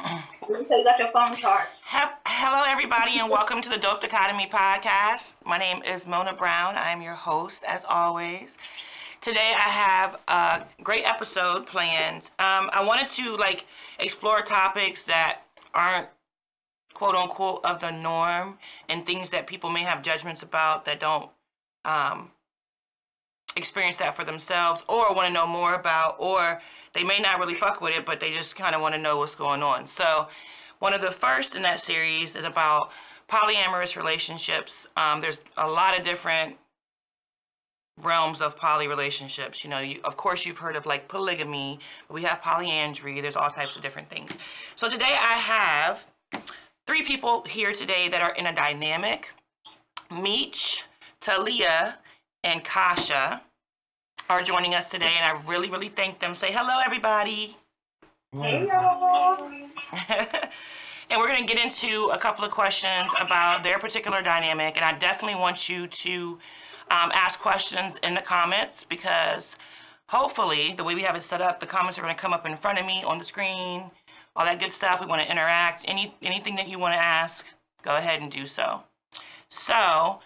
You got your phone charged. Hello, everybody, and welcome to the Dope Dichotomy podcast. My name is Mona Brown. I am your host, as always. Today, I have a great episode planned. Um, I wanted to like explore topics that aren't quote unquote of the norm and things that people may have judgments about that don't um, experience that for themselves or want to know more about or they may not really fuck with it but they just kind of want to know what's going on. So one of the first in that series is about polyamorous relationships. Um, there's a lot of different realms of poly relationships you know you, of course you've heard of like polygamy but we have polyandry there's all types of different things. So today i have three people here today that are in a dynamic. Meech talia and Kasha are joining us today, and I really, really thank them. Say hello, everybody. Hey y'all. and we're going to get into a couple of questions about their particular dynamic, and I definitely want you to um, ask questions in the comments because hopefully, the way we have it set up, the comments are going to come up in front of me on the screen, all that good stuff. We want to interact. Any anything that you want to ask, go ahead and do so. So,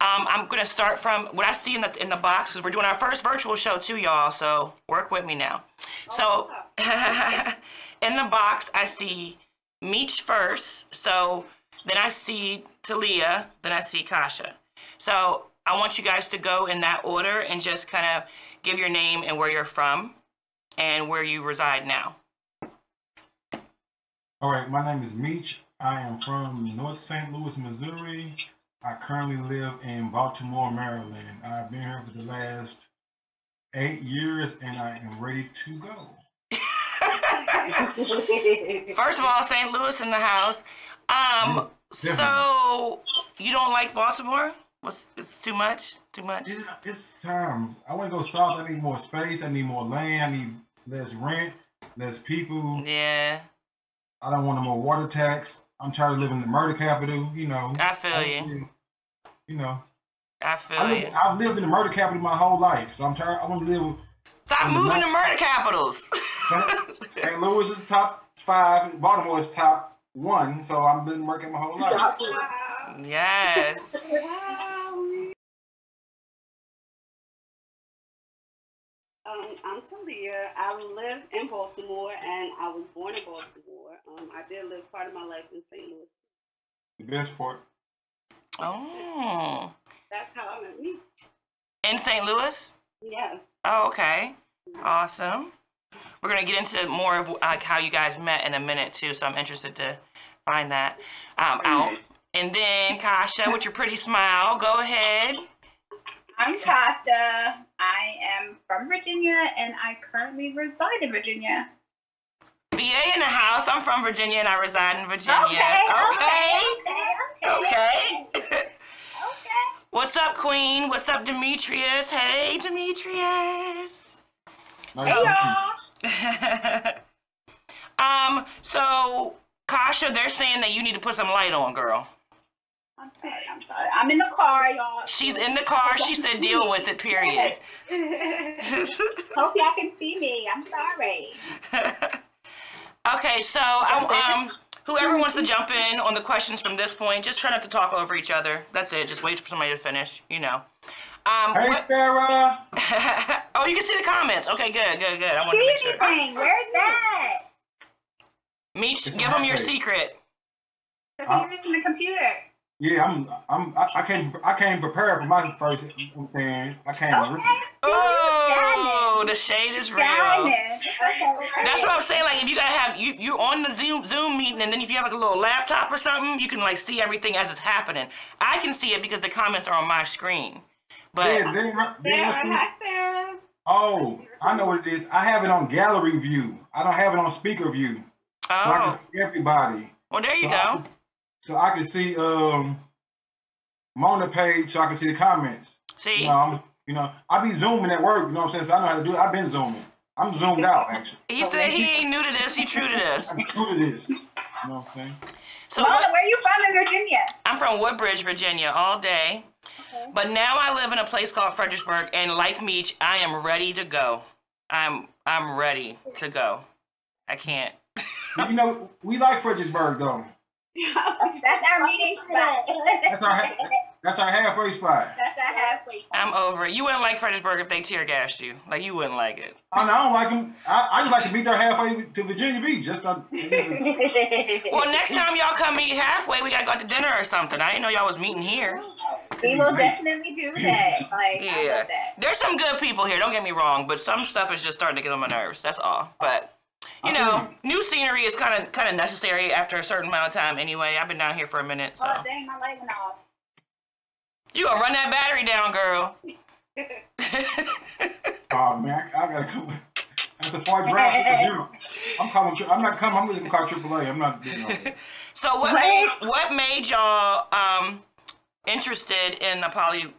um, I'm gonna start from what I see in the in the box because we're doing our first virtual show too, y'all. So work with me now. So in the box, I see Meech first. So then I see Talia. Then I see Kasha. So I want you guys to go in that order and just kind of give your name and where you're from and where you reside now. All right, my name is Meech. I am from North St. Louis, Missouri. I currently live in Baltimore, Maryland. I've been here for the last eight years and I am ready to go. First of all, St. Louis in the house. Um, Yeah, so you don't like Baltimore? What's it's too much? Too much? It's, it's time. I want to go south. I need more space. I need more land. I need less rent, less people. Yeah, I don't want no more water tax. I'm tired of living in the murder capital, you know. I feel you. You know, I I feel live, you. I've lived in the murder capital my whole life, so I'm tired. I want to live. Stop moving not- to murder capitals. St. Louis is top five. Baltimore is top one. So I'm been working my whole life. Stop. yes. Um, I'm Talia. I live in Baltimore and I was born in Baltimore. Um, I did live part of my life in St. Louis. The best part. Oh, That's how I met me. in St. Louis. Yes. Oh, okay. Awesome. We're gonna get into more of like how you guys met in a minute too, so I'm interested to find that um, out. And then Kasha, with your pretty smile, go ahead. I'm Kasha. I am from Virginia and I currently reside in Virginia. VA in the house. I'm from Virginia and I reside in Virginia. Okay. Okay. Okay. Okay. Okay. What's up, Queen? What's up, Demetrius? Hey, Demetrius. Hey to meet you. y'all. um, so Kasha, they're saying that you need to put some light on, girl. I'm sorry. I'm sorry. I'm in the car, y'all. She's in the car. She said deal with it, period. Hope y'all can see me. I'm sorry. okay, so I, um, whoever wants to jump in on the questions from this point, just try not to talk over each other. That's it. Just wait for somebody to finish. You know. Um, Hey, what- Sarah. oh, you can see the comments. Okay, good, good, good. I want to make sure. anything? Where's that? Meech, give them your hot take. secret. Because Uh, you're using the computer. Yeah, I'm. I'm. I, I came. I came prepared for my first. I'm saying I came. Okay. Oh, the shade is real. Okay. That's what I'm saying. Like, if you gotta have you you're on the Zoom Zoom meeting, and then if you have like a little laptop or something, you can like see everything as it's happening. I can see it because the comments are on my screen. But Yeah, then, then, Sarah, hi Sarah. oh, I know what it is. I have it on gallery view. I don't have it on speaker view, so I oh, can see everybody. well, there you So I go. Can- So I can see um, Mona page, so I can see the comments. See, You know, I'm, you know, I be zooming at work. You know what I'm saying? So I know how to do it. I've been zooming. I'm zoomed out actually. he said he ain't new to this. He true to this. I'm true to this. You know what I'm saying? So Mona, what, where you from in Virginia? I'm from Woodbridge, Virginia, all day. Okay. But now I live in a place called Fredericksburg, and like Meech, I am ready to go. I'm I'm ready to go. I can't. you know, we like Fredericksburg though. That's our meeting spot. That's our that's our halfway spot. That's our halfway point. I'm over it. You wouldn't like Fredericksburg if they tear gassed you. Like you wouldn't like it. Oh, I, I don't like them. I, I just like to meet there halfway to Virginia Beach. Just to, Well, next time y'all come meet halfway, we gotta go out to dinner or something. I didn't know y'all was meeting here. we will definitely do that. Like, I Yeah. love that. There's some good people here, don't get me wrong, but some stuff is just starting to get on my nerves. That's all. But you I know, think- new scenery is kind of kind of necessary after a certain amount of time. Anyway, I've been down here for a minute, so Oh, dang, my light went off. you gonna run that battery down, girl. oh man, I, I gotta come. That's a far drive to zero. I'm calling. tri- I'm not coming. I'm just gonna call AAA. I'm not doing all so what What? made what made y'all um interested in a poly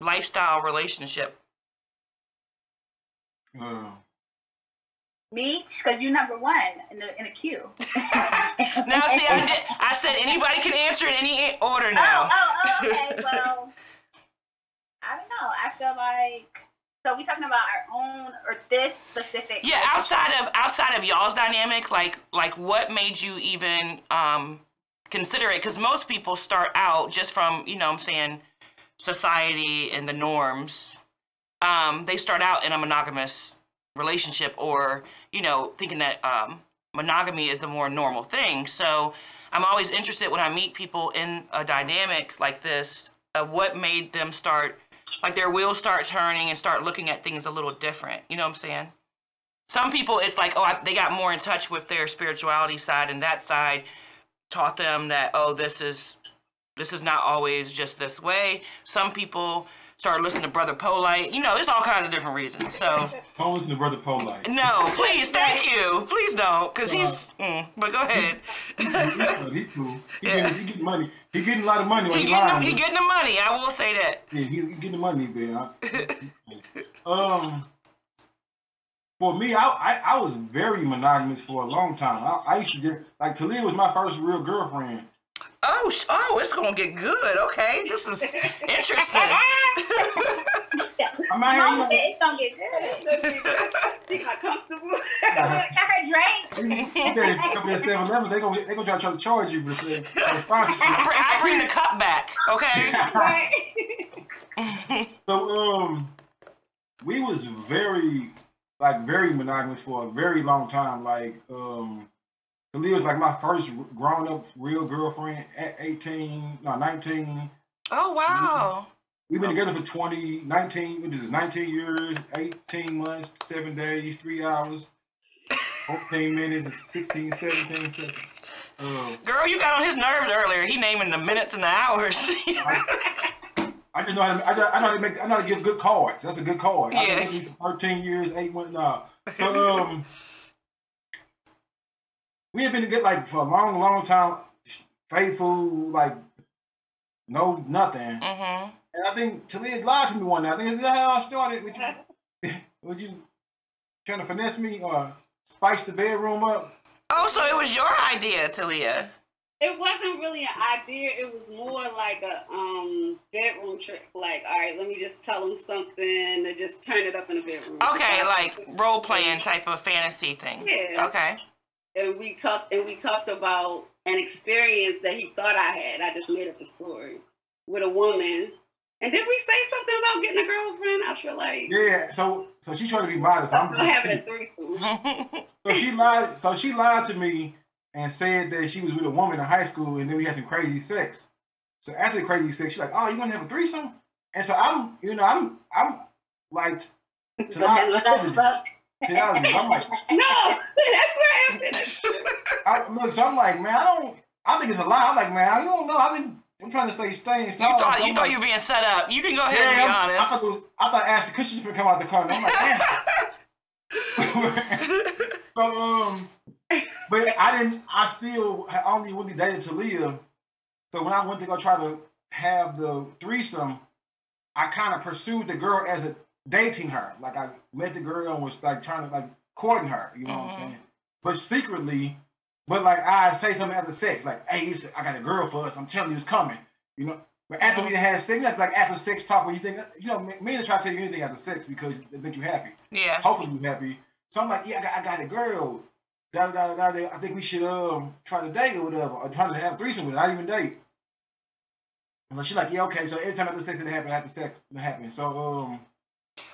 lifestyle relationship? Uh, Meech, because you're number one in the in the queue. Now, see, I did. I said anybody can answer in any order Oh, now. oh, oh, okay. Well, I don't know. I feel like so we talking about our own or this specific. Yeah, outside of outside of y'all's dynamic, like like what made you even um consider it? Because most people start out just from you know what I'm saying society and the norms. Um, they start out in a monogamous relationship, or you know thinking that um, monogamy is the more normal thing. So I'm always interested when I meet people in a dynamic like this of what made them start like their wheels start turning and start looking at things a little different. You know what I'm saying? Some people, it's like, oh, I, they got more in touch with their spirituality side, and that side taught them that, oh, this is this is not always just this way. Some people started listening to Brother Polite. You know, there's all kinds of different reasons. So, don't listen to Brother Polite. no, please, thank you. Please don't, because he's, mm, but go ahead. He cool. He cool. He, getting, he getting money. He getting a lot of money. when he he getting, the, he getting the money. I will say that. Yeah, he, he getting the money, man. Um, for me, I, I I was very monogamous for a long time. I, I used to just like Talia was my first real girlfriend. Oh, oh, it's gonna get good. Okay, this is interesting. I'm out here, you know, it's gonna get good. She got comfortable. I heard drink. you better come to 7 Eleven, they gonna they gonna try, try to charge you for the I sponsorship. bring, I bring the cup back. Okay. So um, we was very like very monogamous for a very long time. Like um, Talia was like my first grown up real girlfriend at 18, no 19. oh wow. We've been together for 20, 19, what is it, 19 years, 18 months, 7 days, 3 hours, 14 minutes, 16, 17 seconds. Uh, Girl, you got on his nerves earlier. He naming the minutes and the hours. I just know how to, I, just, I know how to make, I know how to give good cards. That's a good card. I've Yeah. been with you for 13 years, 8 months now. So, um, we have been together like for a long, long time, faithful, like, no nothing. hmm And I think Talia lied to me one night. I think is that how I started with you? Would you trying to finesse me or spice the bedroom up? Oh, so it was your idea, Talia. It wasn't really an idea. It was more like a um bedroom trick. Like, all right, let me just tell him something to just turn it up in the bedroom. Okay, like role playing type of fantasy thing. Yeah. Okay. And we talked and we talked about an experience that he thought I had. I just made up a story with a woman. And did we say something about getting a girlfriend? I feel like Yeah. So so she tried to be modest. I'm I'm having a threesome. so she lied. So she lied to me and said that she was with a woman in high school, and then we had some crazy sex. So after the crazy sex, she's like, "Oh, you gonna have a threesome?" And so I'm, you know, I'm, I'm like, to not, I'm like, No, that's where I finished. I, look, so I'm like, man, I don't. I think it's a lie. I'm like, man, I don't know. I've been, I'm trying to stay staying You thought So you thought like, you were being set up. You can go ahead yeah, and be I'm- I thought, honest. it was, I thought Ashton Kutcher was gonna come out the car. And I'm like, damn. so um, but I didn't. I still had only really dated Talia. So when I went to go try to have the threesome, I kind of pursued the girl as a dating her. Like I met the girl and was like trying to like courting her. You know what Mhm. I'm saying? But secretly, but like I say something after sex, like, "Hey, I got a girl for us. I'm telling you, it's coming." You know. But after we had sex, like, like after sex talk, when you think, you know, me to try to tell you anything after sex because they make you happy yeah. hopefully you happy. So I'm like, yeah, I got, I got a girl. da da da da. I think we should um try to date or whatever, or try to have a threesome with her, not even date. And she's like, yeah, okay. So every time after sex it happen, after sex it happen. So um,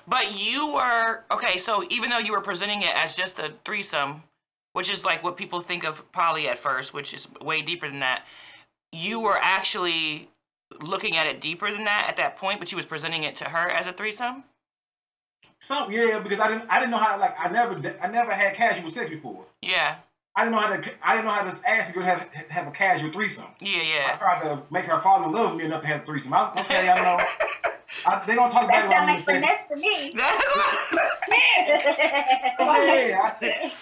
But you were okay. So even though you were presenting it as just a threesome, which is like what people think of poly at first, which is way deeper than that, you were actually looking at it deeper than that at that point. But you was presenting it to her as a threesome. some yeah, because I didn't I didn't know how like I never I never had casual sex before. Yeah, I didn't know how to I didn't know how to ask a girl to have have a casual threesome. yeah, yeah. I tried to make her fall in love with me enough to have a threesome. I, okay, I know. I, they gonna talk about That it when sounds like I'm finesse to me. That's oh, Yeah, I-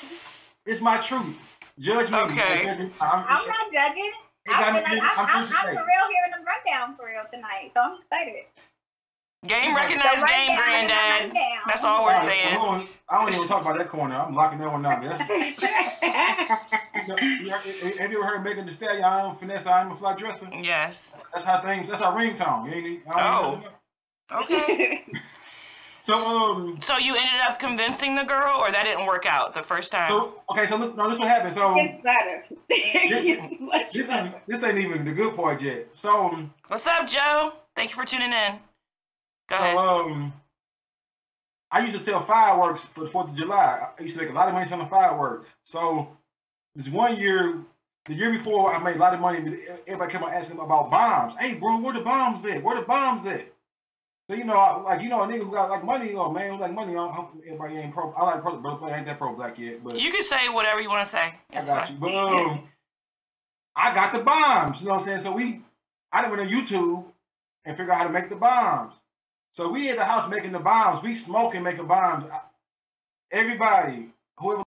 it's my truth. Judge me. Okay. I'm, I'm not judging. I'm, me- I'm, I'm, I'm, I'm I'm for real hearing them rundown for real tonight, so I'm excited. Game The recognized game, rundown and the granddad. That's all we're I saying. don't, I don't even talk about that corner. I'm locking that one down. That's, you know, have you ever heard Megan Thee Stallion? I am finesse. I am a fly dresser. Yes. That's how things. That's our ringtone. Ain't it? I Oh. know. Okay. So um. So you ended up convincing the girl, or that didn't work out the first time? So okay. So look. No, this what happened. So It's better. It's much this is better. this ain't even the good part yet. So um, What's up, Joe? Thank you for tuning in. Go so ahead. um. I used to sell fireworks for the Fourth of July. I used to make a lot of money selling fireworks. So this one year, the year before, I made a lot of money. Everybody kept on asking about bombs. Hey, bro, where the bombs at? Where the bombs at? So you know, I- like you know, a nigga who got like money, or man who like money. I hope everybody ain't pro. I like pro, but I ain't that pro black yet. But you can say whatever you want to say. I got fine. you. But um, I got the bombs. You know what I'm saying? So we, I went on YouTube and figure out how to make the bombs. So we in the house making the bombs. We smoking, making bombs. Everybody, whoever,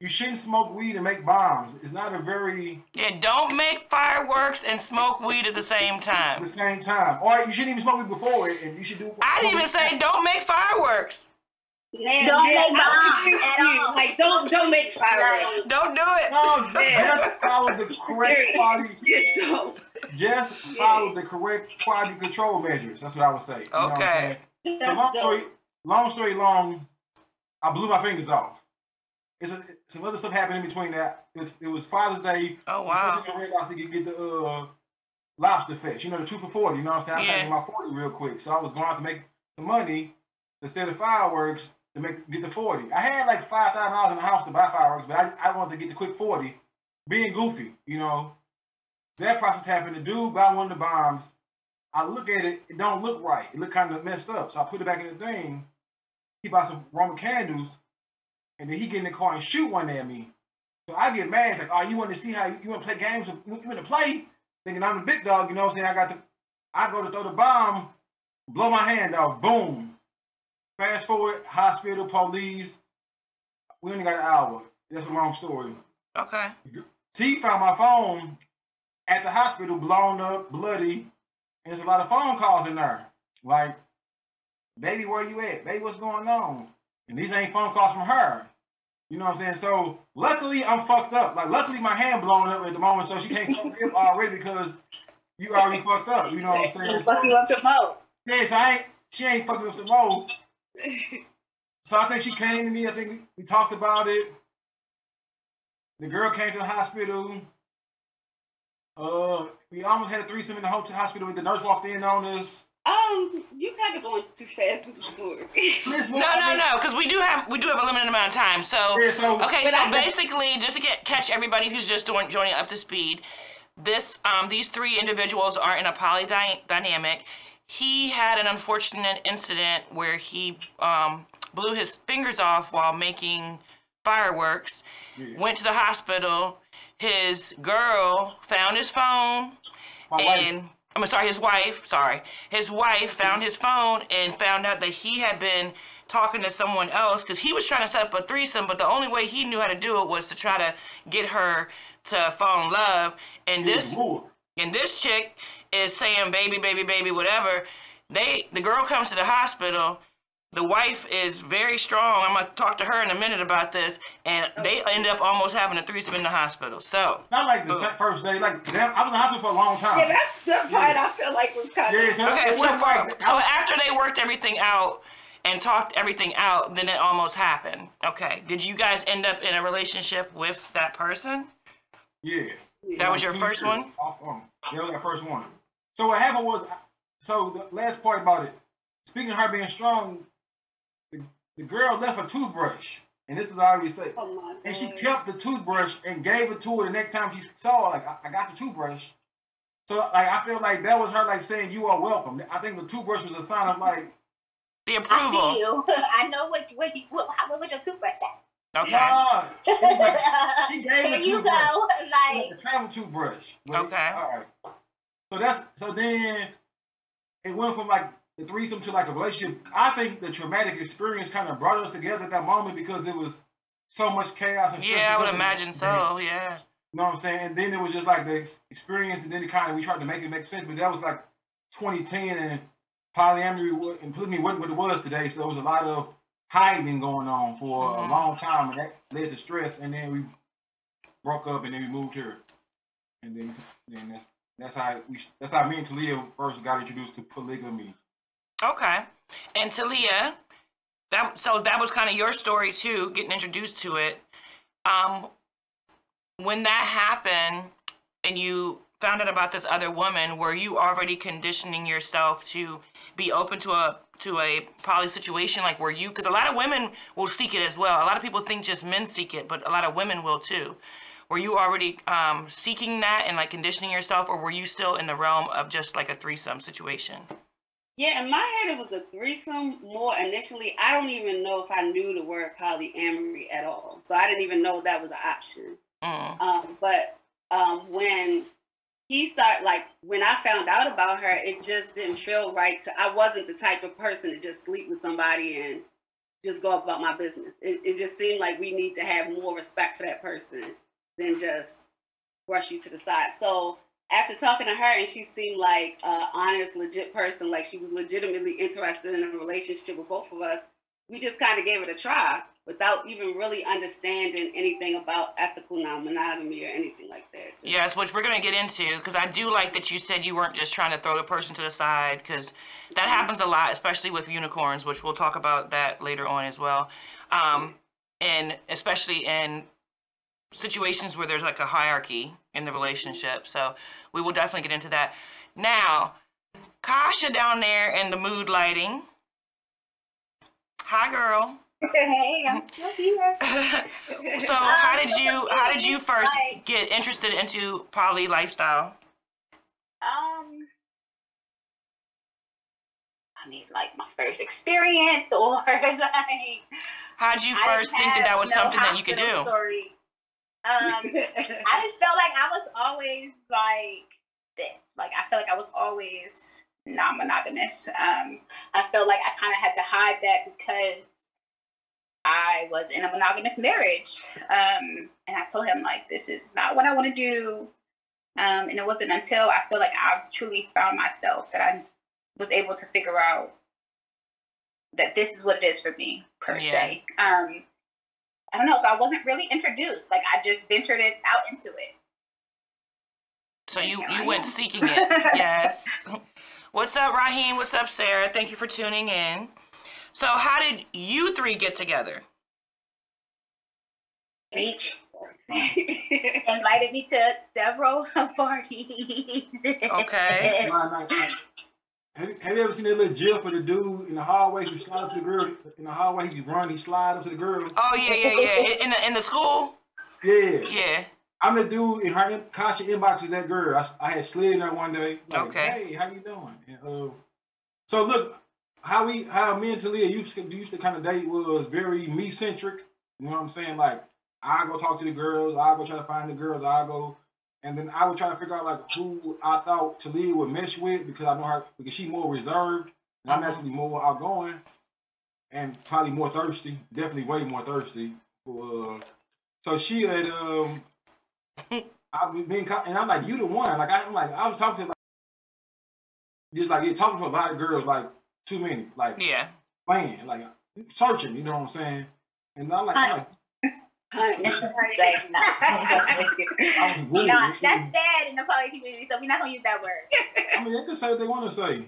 you shouldn't smoke weed and make bombs. It's not a very Yeah, don't make fireworks and smoke weed at the same time. at the same time. Or you shouldn't even smoke weed before it, and you should do. I didn't even say don't make fireworks. Now, Don't yeah, make I bombs agree with at you. all. Like don't don't make fireworks. Don't do it. No, Yeah. just follow the correct Period. quality. Just. Just follow the correct quality control measures. That's what I would say. You know what I'm Okay. saying? So long story, long story long, I blew my fingers off. It's a, some other stuff happened in between that. It was, it was Father's Day. Oh wow. Red Lobster could get the uh, lobster fish. You know, the two for 40. You know what I'm saying? I'm Yeah. taking my 40 real quick. So I was going out to make the money instead of fireworks to make get the 40. I had like $5,000 in the house to buy fireworks, but I, I wanted to get the quick 40. Being goofy, you know. That process happened. The dude buy one of the bombs. I look at it, it don't look right. It look kind of messed up. So I put it back in the thing. He bought some Roman candles, and then he get in the car and shoot one at me. So I get mad. Like, oh, you want to see how you, you want to play games? with- You, want to play? Thinking I'm the big dog. You know what I'm saying? I got the. I go to throw the bomb, blow my hand off. Boom. Fast forward, hospital, police. We only got an hour. That's a long story. Okay. T found my phone at the hospital, blown up, bloody. And there's a lot of phone calls in there. Like, baby, where you at? Baby, what's going on? And these ain't phone calls from her. You know what I'm saying? So luckily I'm fucked up. Like luckily my hand blown up at the moment, so she can't fuck me up already because you already fucked up. You know what I'm saying? Fuck you up to mo. Yeah, so I ain't she ain't fucking up some more. So I think she came to me. I think we, we talked about it. The girl came to the hospital. Uh, we almost had a threesome in the hotel hospital. But the nurse walked in on us. Um, you kind of going too fast with the story. No, no, no, because we do have we do have a limited amount of time. So Yeah, so okay, so I- basically, just to get catch everybody who's just doing, joining up to speed, this um these three individuals are in a poly dy- dynamic. He had an unfortunate incident where he um blew his fingers off while making fireworks. Yeah. Went to the hospital. His girl found his phone my wife, and I'm sorry, his wife, sorry, his wife found his phone and found out that he had been talking to someone else because he was trying to set up a threesome, but the only way he knew how to do it was to try to get her to fall in love. And this and this chick is saying baby, baby, baby, whatever. They the girl comes to the hospital. The wife is very strong. I'm gonna talk to her in a minute about this, and they end up almost having a threesome in the hospital. So Not like the Boom. first day. Like damn, I was in the hospital for a long time. yeah, that's the part I feel like was kind Yeah, of. so Okay, so, wasn't like so after they worked everything out, and talked everything out, then it almost happened. Okay. Did you guys end up in a relationship with that person? Yeah. That was your first one? Off, um, yeah, that was my first one. So what happened was, so the last part about it, speaking of her being strong, the, the girl left a toothbrush, and this is what I always say. Oh And she kept the toothbrush and gave it to her the next time she saw her. Like, I, I got the toothbrush. So like I feel like that was her like saying you are welcome. I think the toothbrush was a sign of like The approval. I approval. see you. I know what what you what, what was your toothbrush at. Okay. nah. Anyway, she gave there it you to go. Like Like a travel toothbrush. But it- Okay. all right. So that's so then it went from like the threesome to like a relationship. I think the traumatic experience kind of brought us together at that moment because there was so much chaos and stress Yeah, I would imagine so. Yeah. You know what I'm saying? And then it was just like the experience, and then it kind of we tried to make it make sense, but that was like 2010, and polyamory and polygamy wasn't what it was today. So there was a lot of hiding going on for Mhm. a long time, and that led to stress. And then we broke up, and then we moved here, and then then that's that's how we that's how me and Talia first got introduced to polygamy. Okay. And Talia, that so that was kind of your story too, getting introduced to it. Um, when that happened and you found out about this other woman, were you already conditioning yourself to be open to a to a poly situation? Like, were you? Because a lot of women will seek it as well. A lot of people think just men seek it, but a lot of women will too. Were you already um, seeking that and like conditioning yourself, or were you still in the realm of just like a threesome situation? Yeah, in my head it was a threesome more initially. I don't even know if I knew the word polyamory at all. So I didn't even know that was an option. Mm. Um, but um, when he started, like when I found out about her, it just didn't feel right. To I wasn't the type of person to just sleep with somebody and just go about my business. It, it just seemed like we need to have more respect for that person than just brush you to the side. So after talking to her, and she seemed like a honest, legit person, like she was legitimately interested in a relationship with both of us. We just kind of gave it a try without even really understanding anything about ethical non-monogamy or anything like that. Yes, which we're going to get into because I do like that you said you weren't just trying to throw the person to the side because that happens a lot, especially with unicorns, which we'll talk about that later on as well. Um, and especially in situations where there's like a hierarchy in the relationship. So we will definitely get into that. Now, Kasha down there in the mood lighting. Hi, girl. hey, I'm still here. so how did you how did you first get interested into poly lifestyle? Um, I mean, like my first experience, or like How did you first think that that was no something that you could do? Story. Um, I just felt like I was always like this. Like I felt like I was always non-monogamous. Um, I felt like I kind of had to hide that because I was in a monogamous marriage. Um, and I told him like this is not what I want to do. Um, and it wasn't until I feel like I truly found myself that I was able to figure out that this is what it is for me per Yeah. se. Um, I don't know. So I wasn't really introduced. Like I just ventured it out into it. So you you I went am. seeking it. yes. What's up, Raheem? What's up, Sarah? Thank you for tuning in. So how did you three get together? Meech invited me to several parties. Okay. Have, you- have you ever seen that little gif of the dude in the hallway who slide up to the girl in the hallway? He run, he slide up to the girl. Oh yeah, yeah, yeah. In the in the school? Yeah, Yeah. I'm the dude in her in, Kasha inbox is that girl. I, I had slid in there one day. Like, Okay. Hey, how you doing? And, uh, so look, how we how me and Talia used to used to kind of date was very me centric. You know what I'm saying? Like I go talk to the girls, I go try to find the girls, I go, and then I would try to figure out like who I thought Talia would mesh with because I know her because she's more reserved and I'm Mhm. actually more outgoing and probably more thirsty. Definitely way more thirsty. Uh, so she had um. I've been and I'm like, you the one. Like I'm like, I was talking to like, just like you're talking to a lot of girls, like too many, like Yeah. man like searching. You know what I'm saying? And I'm like, I'm like Honey. Like, no. No, that's bad in the poly community, so we're not gonna use that word. I mean, they can say what they want to say,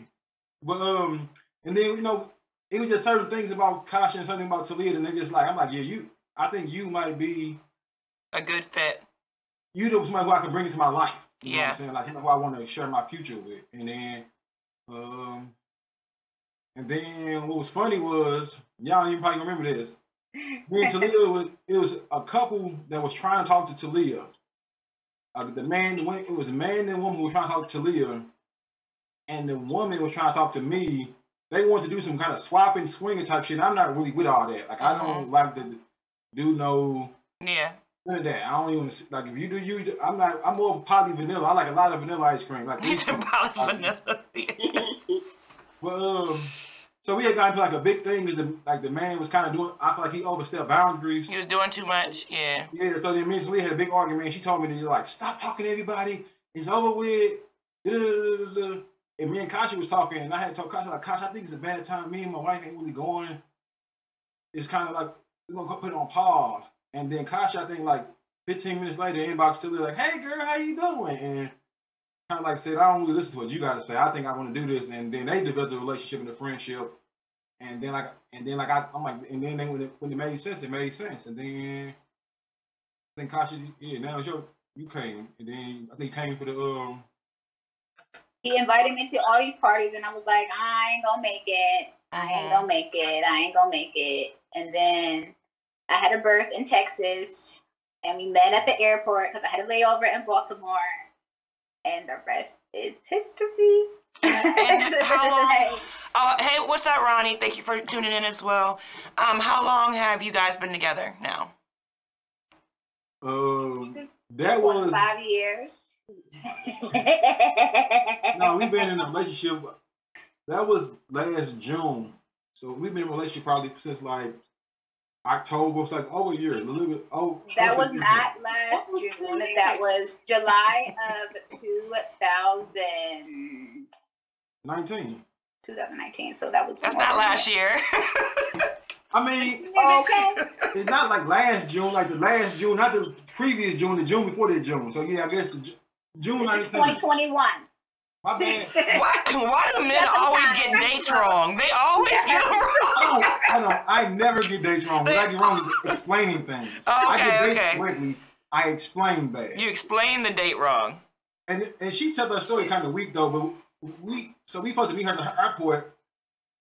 but um, and then you know, it was just certain things about Kasha and something about Talia, and they just like I'm like, yeah, you. I think you might be A good fit. you know somebody who I can bring into my life. You know what Yeah. I'm saying? Like somebody who I want to share my future with. And then um and then what was funny was y'all even probably remember this. Me and Talia was it was a couple that was trying to talk to Talia. Uh, the man it was a man and woman who was trying to talk to Talia, and the woman was trying to talk to me. They wanted to do some kind of swapping, swinging type shit. and I'm not really with all that. Like I don't like to do no Yeah. None of that. I don't even like if you do you. I'm not. I'm more of poly vanilla. I like a lot of vanilla ice cream. Like He's a poly vanilla. well, um, so we had gotten to like a big thing because the like the man was kind of doing. I feel like he overstepped boundaries. he was doing too much. Yeah. Yeah. So then me and Talia had a big argument. She told me to like stop talking to everybody. It's over with. And me and Kasha was talking, and I had told Kasha like Kasha, I think it's a bad time. Me and my wife ain't really going. It's kind of like we're gonna put it on pause. And then Kasha, I think like 15 minutes later, inbox Talia like, "Hey girl, how you doing?" And kind of like said, "I don't really listen to what you got to say. I think I want to do this." And then they developed a relationship and a friendship. And then like, and then like I, I'm like, and then they, when it when it made sense, it made sense. And then then Kasha, yeah, now it's your you came, and then I think you came for the um. he invited me to all these parties, and I was like, I ain't gonna make it. I ain't Mhm. gonna make it. I ain't gonna make it. And then I had a birth in Texas, and we met at the airport because I had a layover in Baltimore, and the rest is history. And how long? Oh, hey, what's up, Ronnie? Thank you for tuning in as well. Um, how long have you guys been together now? Um, that was five years. no, we've been in a relationship. That was last June, so we've been in a relationship probably since like October. It's like over a year, a little bit. Oh, That was close year. not last June. That was July of 2019. 2019. So that was. That's not last year. I mean, Okay. it's not like last June, like the last June, not the previous June, the June before that June. So yeah, I guess the June This is 2021. My bad. why, why do men always get dates wrong? They always get them wrong. I don't, I don't. I never get dates wrong. What I get wrong is explaining things. I get Okay, dates okay. correctly. I explain bad. You explain the date wrong. And and she told her story kind of weak though, but we so we supposed to meet her at the airport,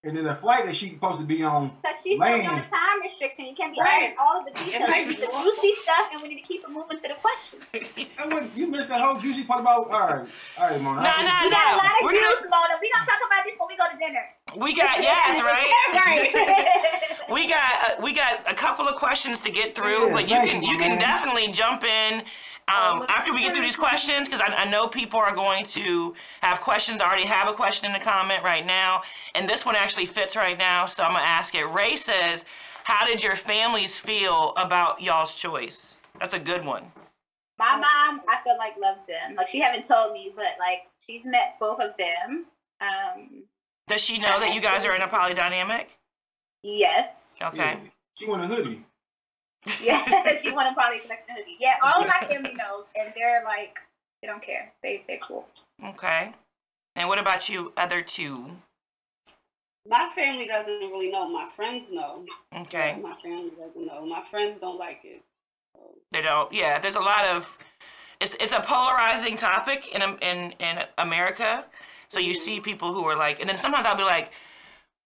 and then the flight that she's supposed to be on. Because she's still on Man. a time restriction. You can't be Right. adding all of the details. might It's be the juicy stuff, and we need to keep it moving to the questions. And when you missed the whole juicy part about. All right, all right, Mona. No, I- no, We got a no. lot of We're juice, gonna, Mona. We gonna talk about this when we go to dinner. we got yes, right. right. We got uh, we got a couple of questions to get through, Yeah, but you can you, you can man. definitely jump in um, let's after we get through these questions because I, I know people are going to have questions. I already have a question in the comment right now, and this one actually fits right now, so I'm gonna ask it. Ray says, "How did your families feel about y'all's choice?" That's a good one. My mom, I feel like loves them. Like she haven't told me, but like she's met both of them. Um, Does she know that you guys are in a polydynamic? yes. Okay. Yeah, she want a hoodie. Yeah, she wanted probably collection hoodie. Yeah, all of my family knows, and they're like, they don't care. They they're cool. Okay. And what about you, other two? My family doesn't really know. My friends know. Okay. My family doesn't know. My friends don't like it. They don't. Yeah, there's a lot of. It's it's a polarizing topic in in in America. So you mm-hmm. see people who are like, and then sometimes I'll be like,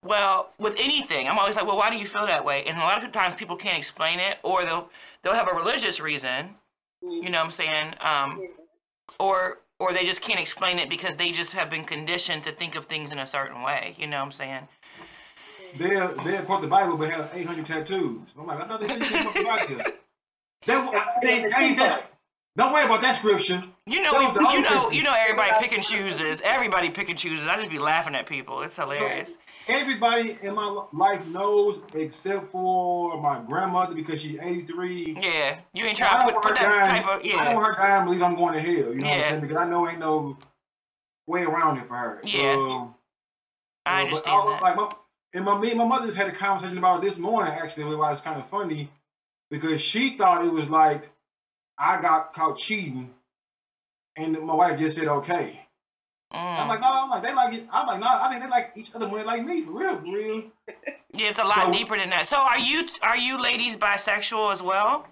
well, with anything, I'm always like, well, why do you feel that way? And a lot of times people can't explain it, or they'll they'll have a religious reason. You know what I'm saying? Um, or or they just can't explain it because they just have been conditioned to think of things in a certain way. You know what I'm saying? They'll they'll quote the Bible but have 800 tattoos. I'm like, I thought they didn't quote the Bible. That, ain't that, don't worry about that scripture. You know, was the you know, you know. Everybody pick and chooses. Everybody pick and chooses. I just be laughing at people. It's hilarious. Everybody in my life knows except for my grandmother because she's 83. Yeah, you ain't trying to put, put her that dying. type of I don't want her dying believe I'm going to hell. You know what I'm saying? Because I know ain't no way around it for her. Yeah. Um, I understand all- that. Like my, and my, me and my mother just had a conversation about it this morning, actually, why it's kind of funny because she thought it was like I got caught cheating and my wife just said okay. I'm Mm. like, no, I'm like, they like it. I'm like, no, I think they like each other more than like me, for real, for real. Yeah, it's a lot So- deeper than that. So are you are you ladies bisexual as well?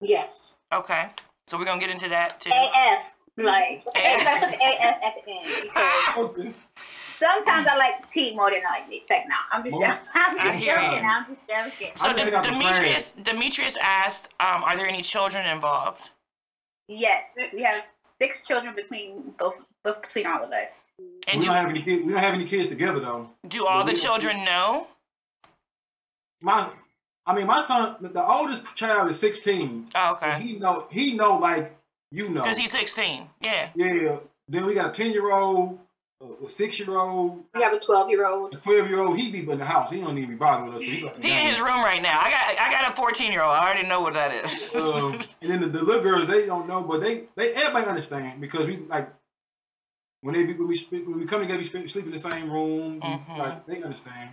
Yes. Okay. So we're gonna get into that too. AF. Like, AF. I put the AF at the end because Okay. sometimes I like T more than I like Mitch. Like, no, I'm just, More? I'm I just joking. I'm just joking. So I De- think I'm Demetrius Demetrius asked, um, are there any children involved? Yes, we have six children between both, both between all of us. And we do, don't have any kids. We don't have any kids together though. do all but the we- children know? My, I mean, my son, the- the oldest child is 16. Oh, and okay. He know, he know like you know. Because he's 16. Yeah. Yeah. Then we got a 10 year old, a 6 year old, We have a 12 year old. a 12 year old. He be in the house. He don't even be bothered with us. So he, like, He in his room right now. I got I got a 14 year old. I already know what that is. um, and then the, the little girls, they don't know, but they, they everybody understand because we like when they be when we when we come together, we sleep, sleep in the same room. we- Mhm. Like they understand.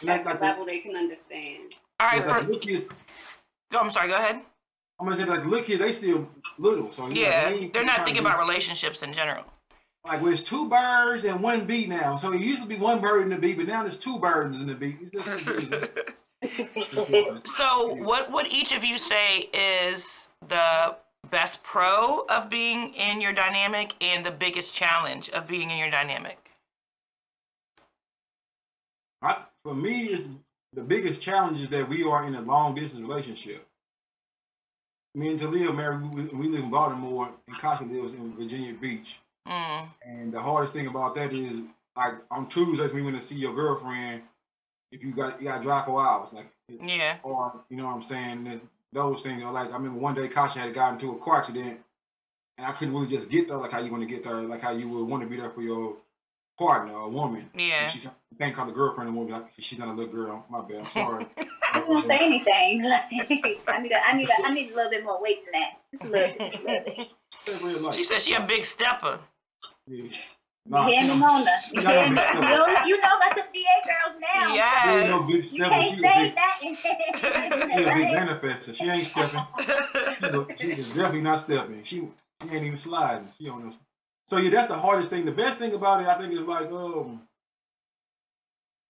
And that's like the, level they can understand. All right, yeah, right. like For, the little go, I'm sorry. Go ahead. I'm gonna say like the little kids, they still little, so you know, Yeah. they they're not thinking about relationships in general. Like well, it's two birds and one bee now. So it used to be one bird and the bee, but now there's two birds and the bee. It's just. So, what would each of you say is the best pro of being in your dynamic and the biggest challenge of being in your dynamic? I, for me, it's the biggest challenge is that we are in a long distance relationship. Me and Talia married. We, we live in Baltimore, and Kasha lives in Virginia Beach. Mm, And the hardest thing about that is, like on Tuesdays, when you want to see your girlfriend, if you got you got to drive for hours, like, yeah. or you know what I'm saying. There's those things are like I remember one day Kasha had gotten into a car accident, and I couldn't really just get there like how you want to get there, like how you would want to be there for your partner, a woman. Yeah. She's can't call the girlfriend a woman. Like, she's not a little girl. My bad. I'm sorry. I didn't say anything. I need a, I need a, I need a little bit more weight than that. Just a little bit. Just a little bit. That's real life. She said she a big stepper. Yeah. You Nah, hear Mona? You Yeah, hear me? yeah. You know, you know about the VA girls now. She Yes. no You stepper. can't She say big, that. she a big manifester. She ain't stepping. She, is definitely not stepping. She, she ain't even sliding. She don't. So yeah, that's the hardest thing. The best thing about it, I think, is like um,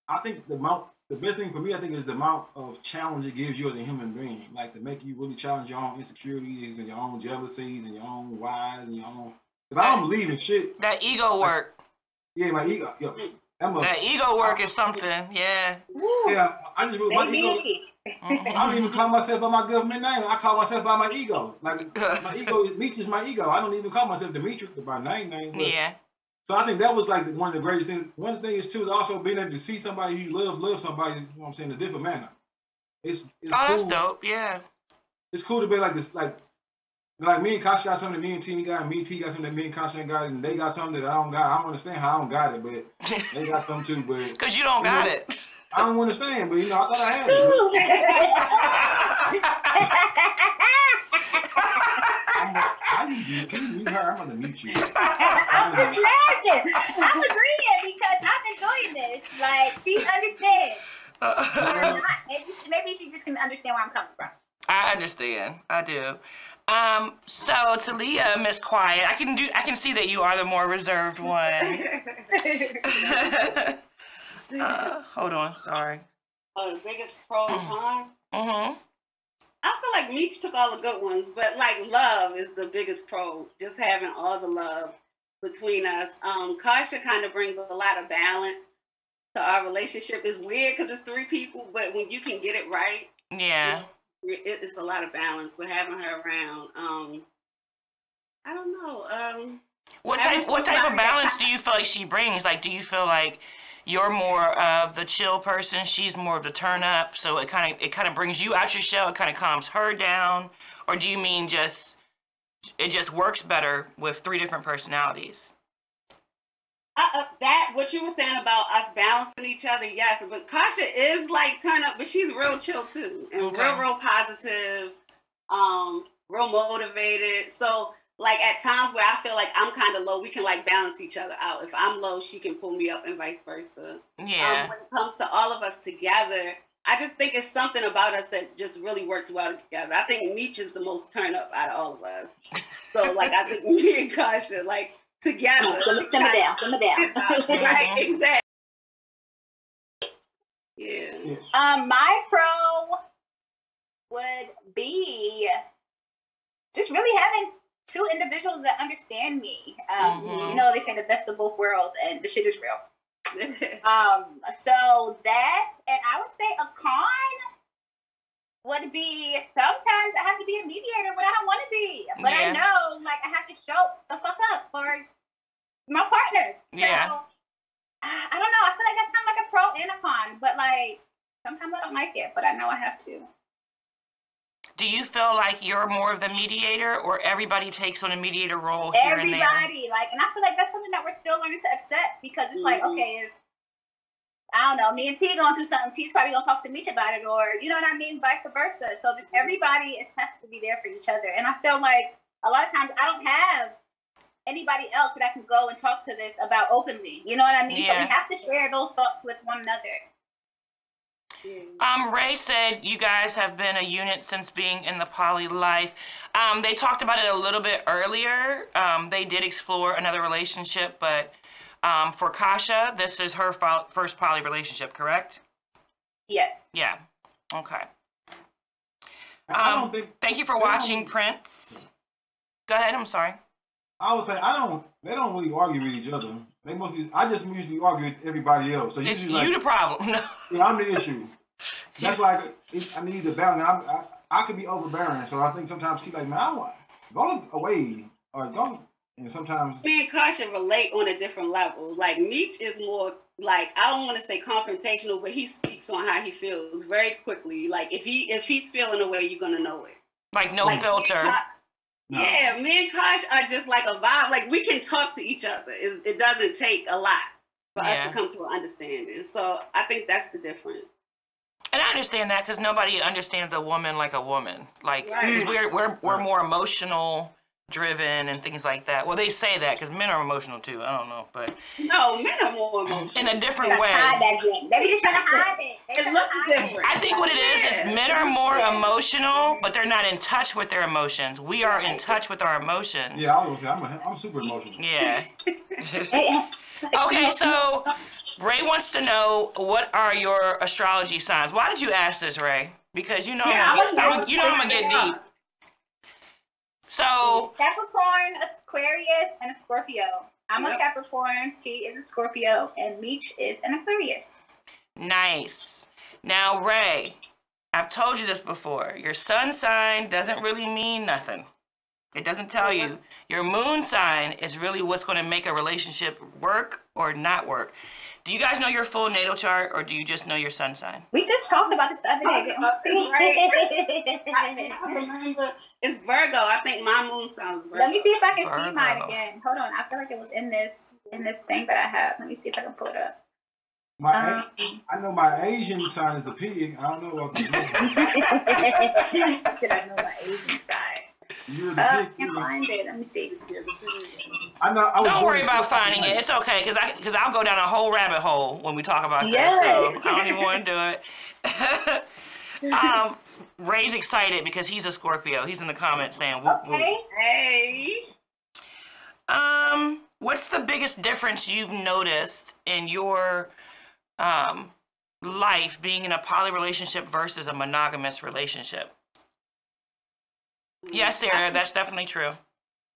I think the amount, the best thing for me, I think, is the amount of challenge it gives you as a human being. Like to make you really challenge your own insecurities and your own jealousies and your own whys and your own. Cause I don't believe in shit. that ego work. Yeah, my ego. Yo, I'm That ego work is something. Yeah. Yeah, I just really, my Baby. ego. Mhm. I don't even call myself by my government name. I call myself by my ego. Like my ego, Meech is my ego. I don't even call myself Demetrius by name name. but- Yeah. So I think that was like one of the greatest things. One of the things too is also being able to see somebody who loves love somebody. You know what I'm saying in a different manner. It's it's Oh, that's dope. Yeah. It's cool to be like this, like like me and Kasha got something that me and T got, and me and T got something that me and Kasha ain't got, and they got something that I don't got. I don't understand how I don't got it, but they got something too. But Cause you don't got it. I don't understand. But you know, I thought I had it. I'm how you do? Can you mute her? I'm gonna mute you. I'm just laughing. I'm agreeing because I'm enjoying this. Like she understands. Uh, I'm Maybe she, maybe she just can understand where I'm coming from. I understand. I do. Um, so Talia, Miss Quiet, I can do. I can see that you are the more reserved one. uh, hold on. Sorry. Oh, the biggest pro and con. Mhm. I feel like Meech took all the good ones, but like love is the biggest pro. Just having all the love between us. Um, Kasha kind of brings a lot of balance to our relationship. It's weird because it's three people, but when you can get it right, Yeah. It, it's a lot of balance with having her around. Um, I don't know. Um, What type? What type of balance do you feel like she brings? Like, do you feel like you're more of the chill person, she's more of the turn up, so it kind of it kind of brings you out your shell, it kind of calms her down, or do you mean just it just works better with three different personalities? Uh, that what you were saying about us balancing each other, yes. But Kasha is like turn up, but she's real chill too, and Okay. real, real positive, um, real motivated. So like at times where I feel like I'm kind of low, we can like balance each other out. If I'm low, she can pull me up, and vice versa. Yeah. Um, when it comes to all of us together, I just think it's something about us that just really works well together. I think Meech is the most turn up out of all of us. So like I think me and Kasha, like together. Simmer, simmer down, simmer down. right, exactly. Yeah. Um, my pro would be just really having two individuals that understand me. Um, Mhm. You know, they say the best of both worlds, and the shit is real. Um, so that, and I would say a con would be sometimes I have to be a mediator when I don't want to be, but I know like I have to show the fuck up for my partners. So, Yeah. I don't know. I feel like that's kind of like a pro and a con, but like sometimes I don't like it, but I know I have to. Do you feel like you're more of the mediator, or everybody takes on a mediator role here and there? Everybody, like, and I feel like that's something that we're still learning to accept because it's like, Mhm. okay, if I don't know, me and T going through something, T's probably gonna talk to Meech about it, or you know what I mean, vice versa. So just everybody is has to be there for each other, and I feel like a lot of times I don't have anybody else that I can go and talk to this about openly. You know what I mean? So we have to share those thoughts with one another. Um, Ray said you guys have been a unit since being in the poly life. Um, they talked about it a little bit earlier. Um, they did explore another relationship, but um, for Kasha, this is her fo- first poly relationship, correct? Yes. Yeah. Okay. I Um, don't think. Thank you for they watching, don't- Prince. Go ahead. I'm sorry. I would say I don't. They don't really argue with each other. They mostly. I just usually argue with everybody else. So It's usually, like, you the problem. No. yeah, I'm the issue. That's like it's, I need the balance. I'm, I I could be overbearing. So I think sometimes she's like, man, I want go away or go. And sometimes Me and Kasha relate on a different level. Like Meech is more like I don't want to say confrontational, but he speaks on how he feels very quickly. Like if he if he's feeling a way, you're gonna know it. Like no Like, me and filter. No. Yeah, me and Kosh are just like a vibe. Like we can talk to each other. It, it doesn't take a lot for us to come to an understanding. So I think that's the difference. And I understand that because nobody understands a woman like a woman. Like Right. we're we're we're more emotional driven and things like that. Well, they say that because men are emotional too. I don't know, but No, men are more emotional. in a different Trying to hide way. that drink. They be just trying to hide it. They It looks different. I think what it is Yeah. is men are more emotional, but they're not in touch with their emotions. We are in touch with our emotions. Yeah, I was gonna say I'm, a, I'm super emotional. Yeah. Okay, so Ray wants to know what are your astrology signs. Why did you ask this, Ray? Because you know, Yeah, I'm, I was- I'm- you know I'm gonna get deep. So Capricorn, Aquarius, and a Scorpio. I'm a Capricorn, T is a Scorpio, and Meech is an Aquarius. Nice. Now, Ray, I've told you this before. Your sun sign doesn't really mean nothing. It doesn't tell uh-huh. you. Your moon sign is really what's going to make a relationship work or not work. Do you guys know your full natal chart or do you just know your sun sign? We just talked about this the other day. didn't Talked we? about this, I, I remember it's Virgo. I think my moon sounds Virgo. Let me see if I can see mine again. Hold on. I feel like it was in this in this thing that I have. Let me see if I can pull it up. My Um, A- I know my Asian sign is the pig. I don't know about the I said I know my Asian side. You're Uh, the I pig. can't too. find it. Let me see. I know. I was Don't worry in about finding it. It's okay because I because I'll go down a whole rabbit hole when we talk about Yes. this. So I don't even want to do it. um, Ray's excited because he's a Scorpio. He's in the comments saying, whoop, whoop. Okay. Hey. Um, what's the biggest difference you've noticed in your um life being in a poly relationship versus a monogamous relationship? Yes, Sarah, that's definitely true.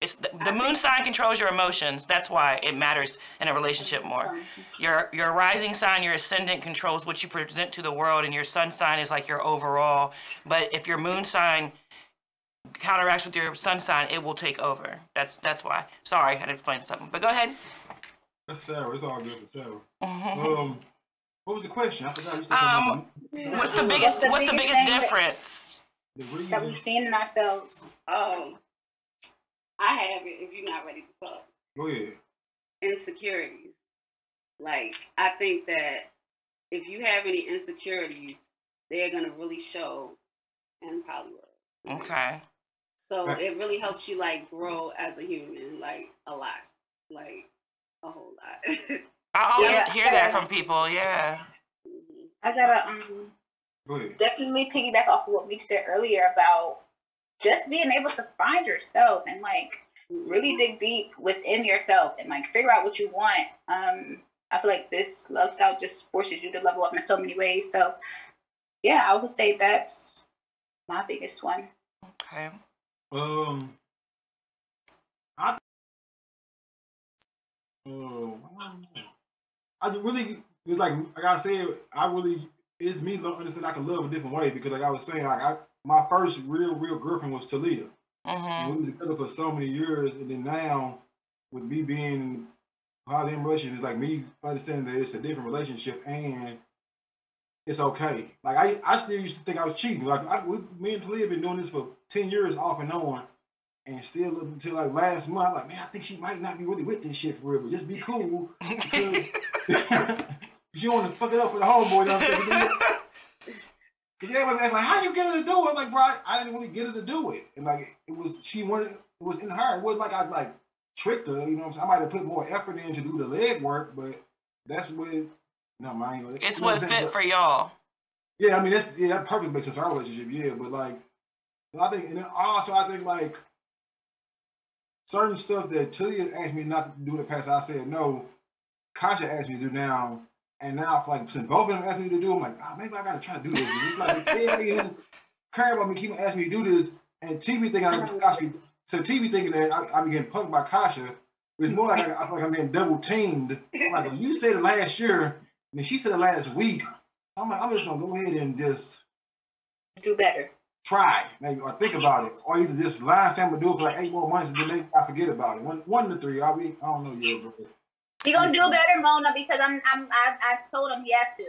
It's the, the moon sign controls your emotions. That's why it matters in a relationship more. Your your rising sign, your ascendant controls what you present to the world, and your sun sign is like your overall. But if your moon sign counteracts with your sun sign, it will take over. That's that's why. Sorry, I had to explain something. But go ahead. That's Sarah. It's all good for Sarah. Mhm. Um, what was the question? I forgot. You said Um, what's the biggest the What's the biggest biggest thing that- difference? The That we've seen in ourselves. Oh, I have it. If you're not ready to talk, Go ahead. insecurities. Like I think that if you have any insecurities, they're gonna really show in Hollywood. Okay. So Right. it really helps you like grow as a human, like a lot, like a whole lot. I always Yeah. hear that from people. Yeah. Mhm. I gotta um Go definitely piggyback off of what we said earlier about just being able to find yourself and like really dig deep within yourself and like figure out what you want. Um, I feel like this love style just forces you to level up in so many ways. So, yeah, I would say that's my biggest one. Okay. Um, I, uh, I really it's like like I said, I really it's me understand I can love a different way because like I was saying, like I my first real real girlfriend was Talia. Mm-hmm. And we was together for so many years, and then now with me being highly in relationship, it's like me understanding that it's a different relationship and it's okay. Like I, I still used to think I was cheating. Like I, we, me and Talia been doing this for ten years off and on, and still up until like last month, I'm like, man, I think she might not be really with this shit for real, but just be cool. Because you want to fuck it up for the homeboy. You know what I'm saying? Cause everybody asked like, how you get her to do it? I'm like, bro, I, I didn't really get her to do it. And like, it was, she wanted, it was in her. It wasn't like I like tricked her, you know what I'm saying? I might have put more effort in to do the leg work, but that's what, no, mind. It's what fit for y'all. Yeah, I mean, that's, yeah, that perfect makes sense for our relationship, yeah, but like, I think, and then also I think like, certain stuff that Talia asked me not to do in the past, I said no. Kasha asked me to do now, and now, like, since both of them asked me to do, I'm like, oh, maybe I gotta try to do this. It's like everybody who care about me keep asking me to do this, and TV thinking I'm Kasha, so TV thinking that I, I'm getting punked by Kasha. It's more like I, I feel like I'm getting double teamed. I'm like, well, you said it last year, and she said it last week. I'm like, I'm just gonna go ahead and just Do better. try, maybe, or think about it, or either just lie, say I'm gonna do it for like eight more months, and then I forget about it. One, one to three, I'll be, I don't know yet, but He gonna do better, Mona, because I'm I'm I, I told him he has to.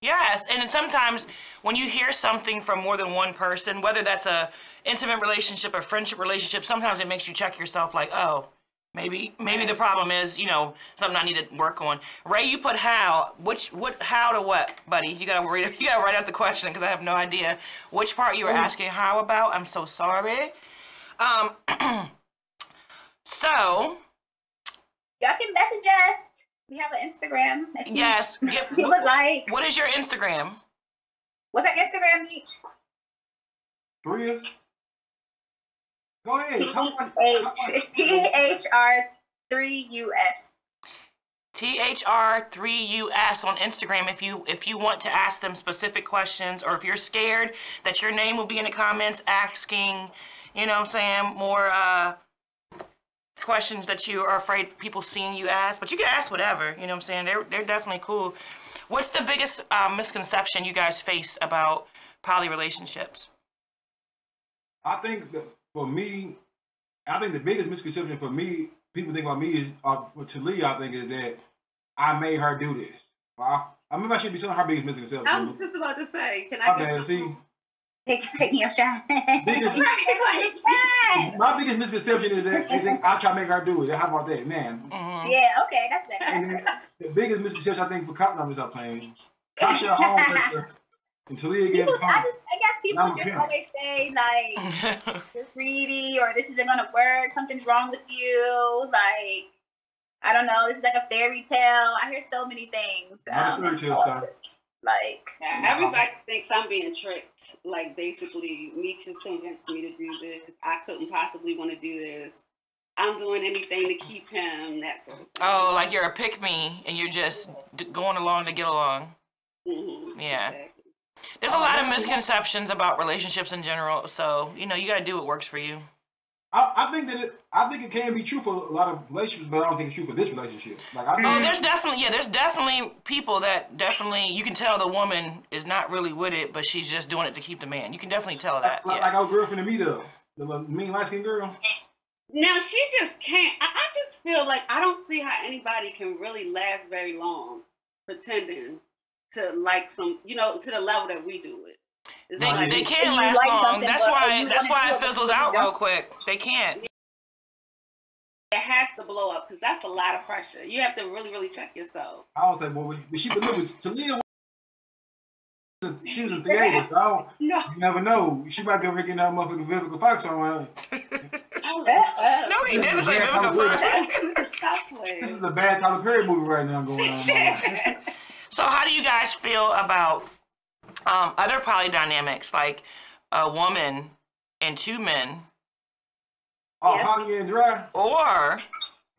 Yes, and sometimes when you hear something from more than one person, whether that's a intimate relationship or friendship relationship, sometimes it makes you check yourself like, oh, maybe maybe the problem is, you know, something I need to work on. Ray, you put how, which what how to what, buddy? You gotta read you gotta write out the question because I have no idea which part you were asking how about. I'm so sorry. Um so Y'all can message us. We have an Instagram. If you, yes, if you would like. what is your Instagram? What's our Instagram Meech? three is. Go ahead. T Come on. H T H R three U S. THR3US on Instagram if you if you want to ask them specific questions or if you're scared that your name will be in the comments asking, you know what I'm saying, more uh questions that you are afraid people seeing you ask, but you can ask whatever, you know what I'm saying? They're they're definitely cool. What's the biggest uh, misconception you guys face about poly relationships? I think that for me, I think the biggest misconception for me, people think about me is, uh, for Talia, I think, is that I made her do this. I, I remember I should be telling her biggest misconception. I was just about to say, can I My get bad, see? Take taking your shot. Biggest- My biggest misconception is that they think I try to make her do it. How about that, man? hmm yeah, okay, that's And better. then the biggest misconception I think for Kasha, I'm just not playing. Kasha, home sister, and Talia getting I just, I guess people just pimp. always say like you're greedy or this isn't gonna work, something's wrong with you, like I don't know, this is like a fairy tale. I hear so many things. Not a fairy tale, son. Like Yeah, everybody thinks I'm being tricked. Like basically, Meech has convinced me to do this. I couldn't possibly want to do this. I'm doing anything to keep him. That sort of thing. oh, like you're a pick me and you're just going along to get along. Mhm, Yeah. exactly. There's a lot of misconceptions about relationships in general, so you know you gotta do what works for you. I, I think that it, I think it can be true for a lot of relationships, but I don't think it's true for this relationship. Like I oh, think, Oh, there's definitely yeah, there's definitely people that definitely you can tell the woman is not really with it, but she's just doing it to keep the man. You can definitely tell that. like, Yeah. like our girlfriend to meet up, the little mean light skinned girl. Now she just can't. I, I just feel like I don't see how anybody can really last very long pretending to like some, you know, to the level that we do it. It's They, like- they can't last like long. That's why that's why it it, fizzles out real quick. They can't. it has to blow up because that's a lot of pressure. You have to really, really check yourself. I was like, well, but she believed Talia. was- She was a theater, so I don't, No, you never know. She might be over that motherfucking Vivica Fox on. No, he didn't say Vivica Fox. stop This is a bad Tyler Perry movie right now going on. So how do you guys feel about um, other poly dynamics like a woman and two men Oh, Yes. poly or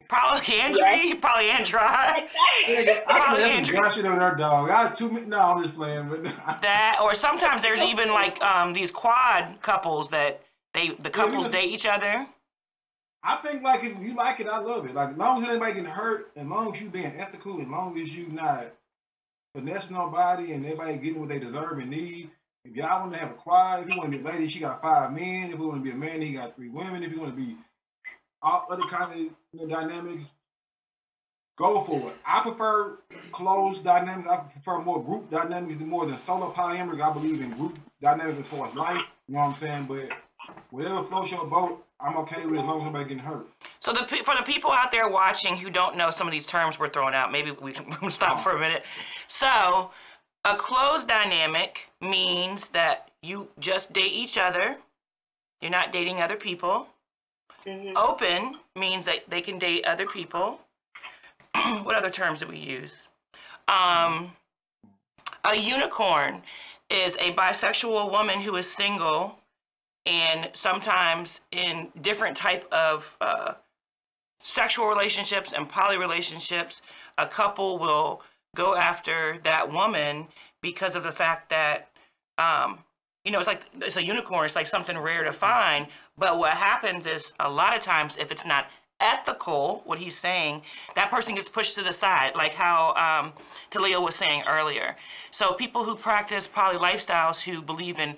polyandry, Yes. polyandry. I think that's some Polyandry. dry shit over there, dog. I was too many. No, I'm just playing, but That or sometimes there's even like um these quad couples that they the couples just- date each other. I think like if you like it, I love it. Like as long as anybody getting hurt, as long as you being ethical, as long as you not finessing nobody and everybody getting what they deserve and need. If y'all want to have a quad, if you want to be a lady, she got five men. If you want to be a man, he got three women. If you want to be all other kind of dynamics, go for it. I prefer closed dynamics. I prefer more group dynamics more than solo polyamory. I believe in group dynamics as far as life. You know what I'm saying? But whatever floats your boat, I'm okay with it as long as nobody getting hurt. So the for the people out there watching who don't know some of these terms we're throwing out, maybe we can stop for a minute. So a closed dynamic means that you just date each other. You're not dating other people. Mhm. Open means that they can date other people. what other terms do we use? Um, a unicorn is a bisexual woman who is single and sometimes in different type of uh, sexual relationships and poly relationships a couple will go after that woman because of the fact that um, you know it's like it's a unicorn it's like something rare to find. But what happens is a lot of times if it's not ethical what he's saying that person gets pushed to the side like how um, Talia was saying earlier. So people who practice poly lifestyles who believe in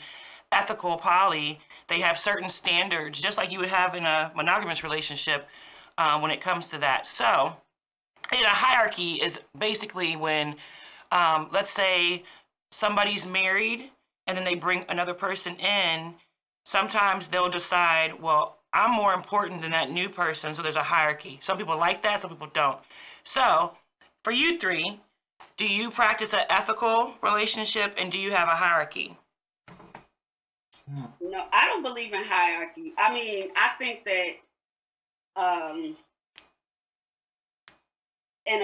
ethical poly they have certain standards just like you would have in a monogamous relationship um, when it comes to that. So in a hierarchy is basically when um, let's say somebody's married and then they bring another person in sometimes they'll decide well i'm more important than that new person so there's a hierarchy. Some people like that some people don't. So for you three do you practice an ethical relationship and do you have a hierarchy No, I don't believe in hierarchy. I mean, I think that, um, and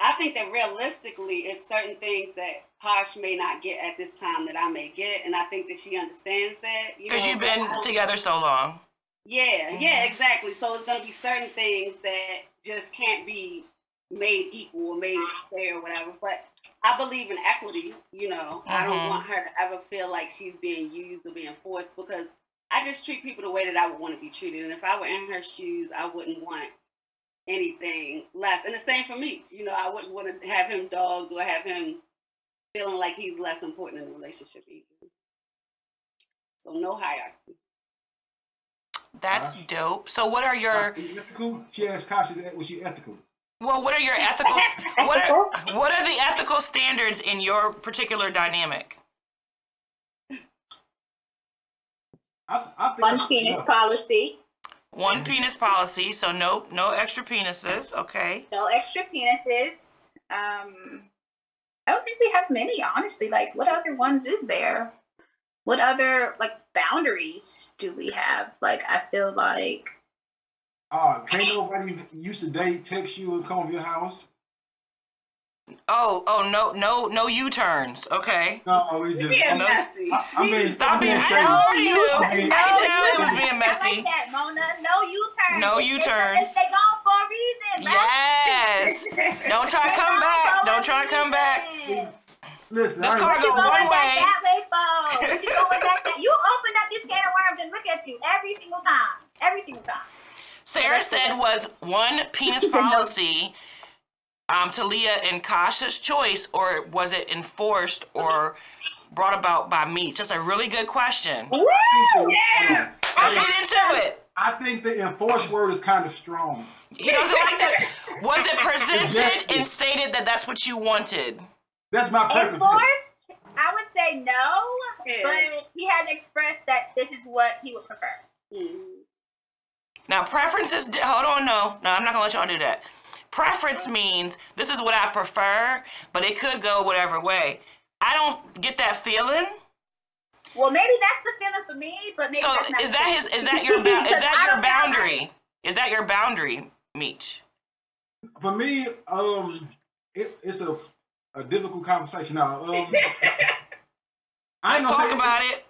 I think that realistically, it's certain things that Posh may not get at this time that I may get, and I think that she understands that. You because know, you've been together so long Yeah, yeah, Mhm. exactly. So it's gonna be certain things that just can't be made equal or made fair or whatever. But I believe in equity. You know, I don't Mhm. want her to ever feel like she's being used or being forced because I just treat people the way that I would want to be treated. And if I were in her shoes, I wouldn't want anything less. And the same for me. You know, I wouldn't want to have him dogged or have him feeling like he's less important in the relationship either. So no hierarchy. that's dope so what are your Is ethical? She asked Kasha, was she ethical? Well what are your ethical what are, what are the ethical standards in your particular dynamic I, I One penis yeah. policy. One penis policy, so no no extra penises. Okay. No extra penises. Um, I don't think we have many, honestly. Like, what other ones is there? What other like boundaries do we have? Like, I feel like Uh, can't nobody used to date, text you, and come to your house. Oh oh no no no U turns. Okay. No, we just. being I'm, messy. I, I'm being, Stop being being- I know you. I mean- no, I you- tell it was being I messy. like that, Mona. No U-turns. No If- if- U-turns. They gone for a reason, right? Yes. Don't try to come back. Don't try to come back. Listen, This car ain't- What go going one way. that way for? What you going back that? You opened up this can of worms and look at you every single time. Every single time. Sarah said was one penis policy um, Talia and Kasha's choice, or was it enforced or brought about by me? Just a really good question. Woo! Yeah. Let's get into it. I think the enforced word is kind of strong. He doesn't like that. Was it presented Yes. and stated that that's what you wanted? That's my preference. Enforced? I would say no, Yeah. but he has expressed that this is what he would prefer. Mhm. Now, preferences, hold on, no. No, I'm not going to let y'all do that. Preference means this is what I prefer, but it could go whatever way. I don't get that feeling. Well, maybe that's the feeling for me, but maybe So that's not is that his? Is that your? Ba- is that your don't boundary? Is that your boundary, Meech? For me, um, it, it's a a difficult conversation. Now, um, I ain't Let's gonna talk say about it.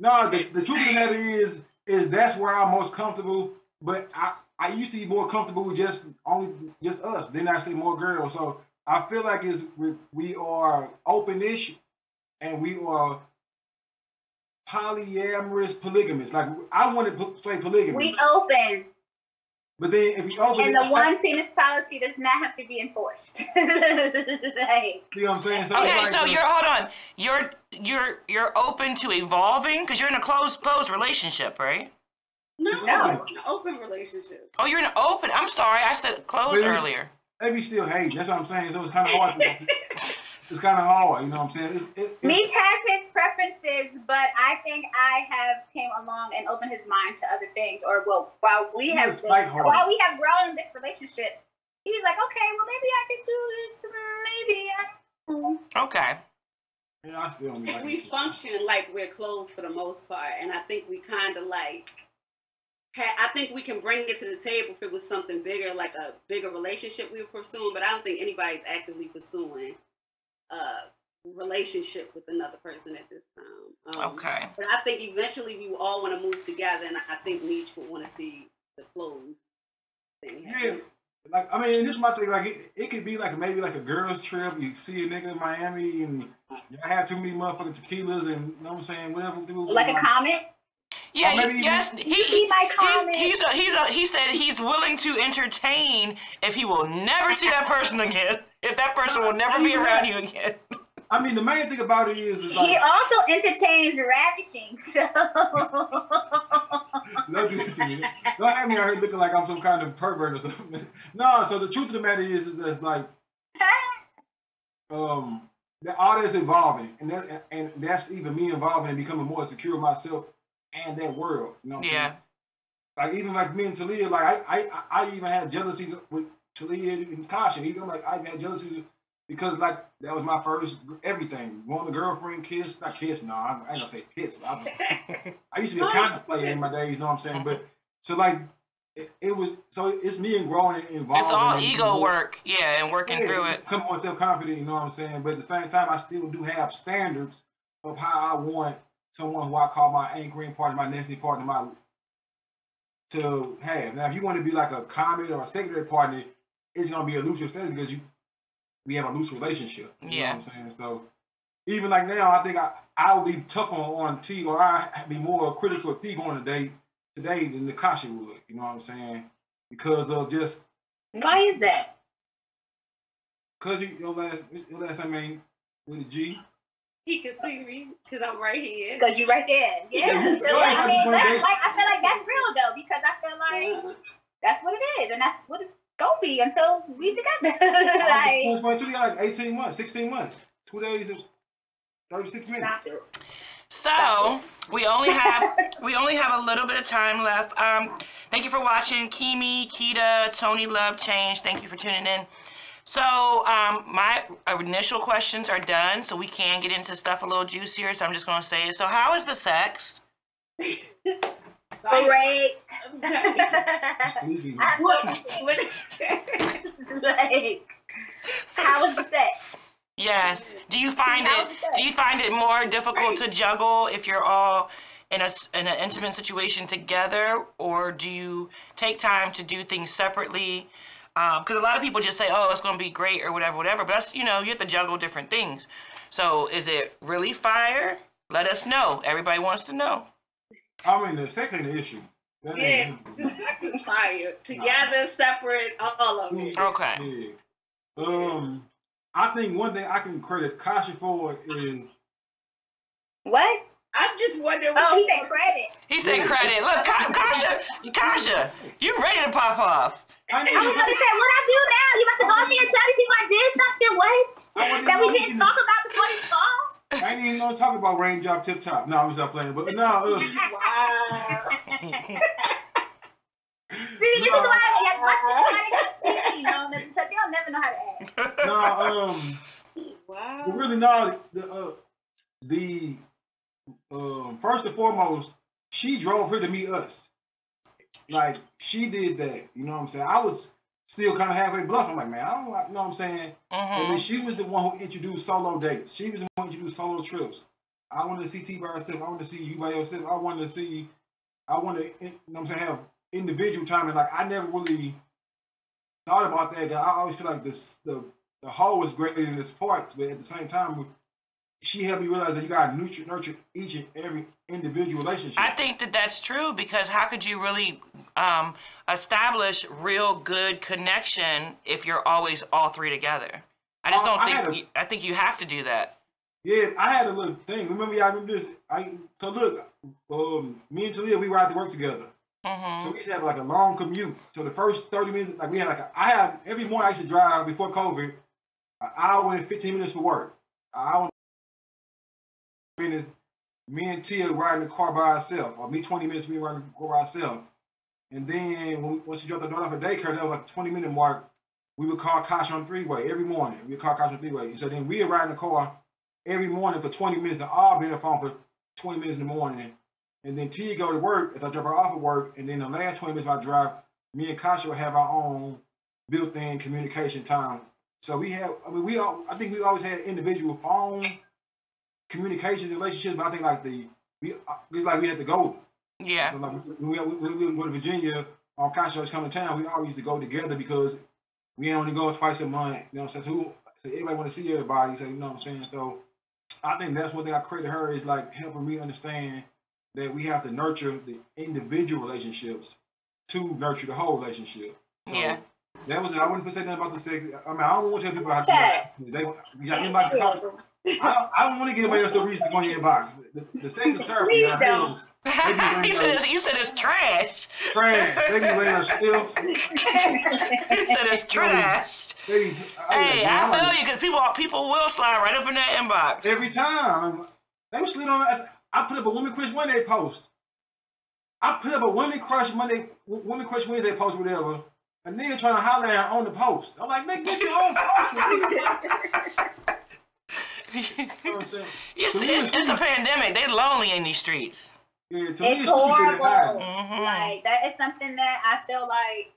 No, the, the truth of the matter is, is that's where I'm most comfortable but I I used to be more comfortable with just only just us. Then I see more girls. So I feel like it's we, we are open-ish, and we are polyamorous polygamous. Like I want to say polygamy, We open, but then if we open, and it, the one penis policy does not have to be enforced. like, you know what I'm saying? So Okay, like, so uh, you're hold on. You're you're you're open to evolving because you're in a closed closed relationship, right? No, No. an open relationship. Oh, you're in an open. I'm sorry, I said closed But it's- earlier. maybe still hate. That's what I'm saying. So it's kind of hard. to- it's kind of hard. You know what I'm saying? It's, it, it's, Meech has his preferences, but I think I have came along and opened his mind to other things. Or well, while we have been, while we have grown in this relationship, he's like, okay, well maybe I can do this. Maybe I. mm." Okay. yeah, I still like we function like we're closed for the most part, and I think we kind of like. Ha- I think we can bring it to the table if it was something bigger, like a bigger relationship we were pursuing. But I don't think anybody's actively pursuing a relationship with another person at this time. Um, Okay. But I think eventually we all want to move together, and I think Meech would want to see the closed thing. Yeah, like I mean, this is my thing. Like it, it could be like maybe like a girls trip. You see a nigga in Miami and you have too many motherfucking tequilas and you know what I'm saying whatever. we do, Like a comment. Yeah. maybe yes. He, He, he might comment. He's, he's a, he's a, he said he's willing to entertain if he will never see that person again. If that person will never be around you again. I mean, the main thing about it is, is he also entertains ravishing. So. don't do that to me. Don't have me out here looking like I'm some kind of pervert or something. no, so the truth of the matter is, is that like um that all that's evolving and that and that's even me evolving and becoming more secure myself and that world. You know what I'm Yeah. saying? Like even like me and Talia, like I I I I even had jealousies with Talia and Kasha. Even like I had jealousies because like that was my first everything. Going to girlfriend, kiss, not kiss, no, I ain't gonna say kiss. but I, I used to be a content player in my days, you know what I'm saying? But so like it, it was so it's me and growing and evolving. It's all and- ego work. Yeah, and working yeah, through it. Become more self confident, you know what I'm saying? But at the same time, I still do have standards of how I want someone who I call my anchoring partner, my nesting partner, my to have. Now, if you want to be like a common or a secondary partner, it's gonna be a looser standard because you we have a loose relationship. You Yeah. know what I'm saying? So even like now, I think I I would be tougher on on T or I be more critical of T going on a date today than Nakasha would. You know what I'm saying? Because of just Why is that? Cause you your last your last name ain't with a G. He can see me because I'm right here. Because you're right there. Yeah. Yeah, So, like, I mean, that's, like, I feel like that's real though, because I feel like that's what it is, and that's what it's gonna be until we together. I like, was two like eighteen months, sixteen months, two days, thirty six minutes. So we only have we only have a little bit of time left. Um, thank you for watching, Kimi, Kita, Tony Love Change. Thank you for tuning in. So um, my initial questions are done, so we can get into stuff a little juicier. So I'm just gonna say it. So how is the sex? Great. What? what? like, how was the sex? Yes. Do you find it? was the sex? Do you find it more difficult to juggle if you're all in a s- in an intimate situation together, or do you take time to do things separately? Because a lot of people just say, "Oh, it's going to be great" or whatever, whatever. But that's you know you have to juggle different things. So is it really fire? Let us know. Everybody wants to know. I mean, the sex ain't the issue. That Yeah, ain't- the sex is fire. Together, separate, all of it. Okay. Yeah. Um, I think one thing I can credit Kasha for is What? I'm just wondering. Oh, he what said credit. He said credit. Look, Ka- Kasha, Kasha, you ready to pop off? I, I was gonna say, what I do now? You about to go up here and tell these people I did something? What? I That we didn't talk about before this call? I ain't even gonna talk about raindrop tip top. No, I'm just playing. But no, Wow. See, this is why I like, you know, because he'll never know how to act. no, um, Wow. but really, no, the uh, the um, first and foremost, she drove her to meet us. Like she did that. You know what I'm saying? I was still kind of halfway bluffing. Like, man, I don't like. You know what I'm saying? And then hmm she was the one who introduced solo dates. She was the one who introduced solo trips. I wanted to see T by herself. I wanted to see you by yourself. I wanted to see. I wanted to, you know what I'm saying, have individual time, and like I never really thought about that. I always feel like this the the whole is greater than its parts, but at the same time, she helped me realize that you gotta nurture nurture each and every individual relationship. I think that that's true because how could you really um, establish real good connection if you're always all three together? I just Oh, don't I think. I think you have to do that. Yeah, I had a little thing. Remember, y'all remember this? I so look, um, me and Talia, we ride to work together. hmm So we used to have like a long commute. So the first 30 minutes, like we had like a, I had every morning I used to drive before COVID, an hour and 15 minutes for work. An hour minutes, me and Tia riding the car by ourselves, or me 20 minutes, we riding the car by ourselves. And then when we, once she dropped the daughter off at daycare, that was like 20 minute mark. We would call Kosh on three way every morning. We would call Kosh on three way. So then we would ride in the car every morning for 20 minutes and all be on the phone for 20 minutes in the morning. And then Tia go to work, if I drop her off at work, and then the last 20 minutes my drive, me and Kasha will have our own built-in communication time. So we have, I mean, we all, I think we always had individual phone communications and relationships, but I think like the, we, uh, it's like we had to go. Yeah. So like when we, when we would go to Virginia, our Kasha was coming to town, we always used to go together because we only go twice a month. You know what I'm saying? So, who, so everybody want to see everybody. So you know what I'm saying? So I think that's one thing I credit her is like helping me understand that we have to nurture the individual relationships to nurture the whole relationship. So Yeah. That was it. I wouldn't say nothing about the sex. I mean, I don't want to tell people how Okay. to do it. They, you got anybody to talk. I don't, I don't want to get anybody else to reason on your inbox. The, the sex is terrible. Please I don't. feel he said it's, he said it's trash. Trash. They be letting us still. He said it's trash. They be, Hey, man, I like- feel you because people people will slide right up in that inbox. Every time. They was slid on us. I put up a Women Crush Monday post. I put up a Women Crush Monday, Women Crush Wednesday post, whatever. A nigga trying to holler at her on the post. I'm like, nigga, get your own post. You know what I'm saying? It's, To it's, it's it's a pandemic. They're lonely in these streets. Yeah, to It's horrible. high. Mhm. Like that is something that I feel like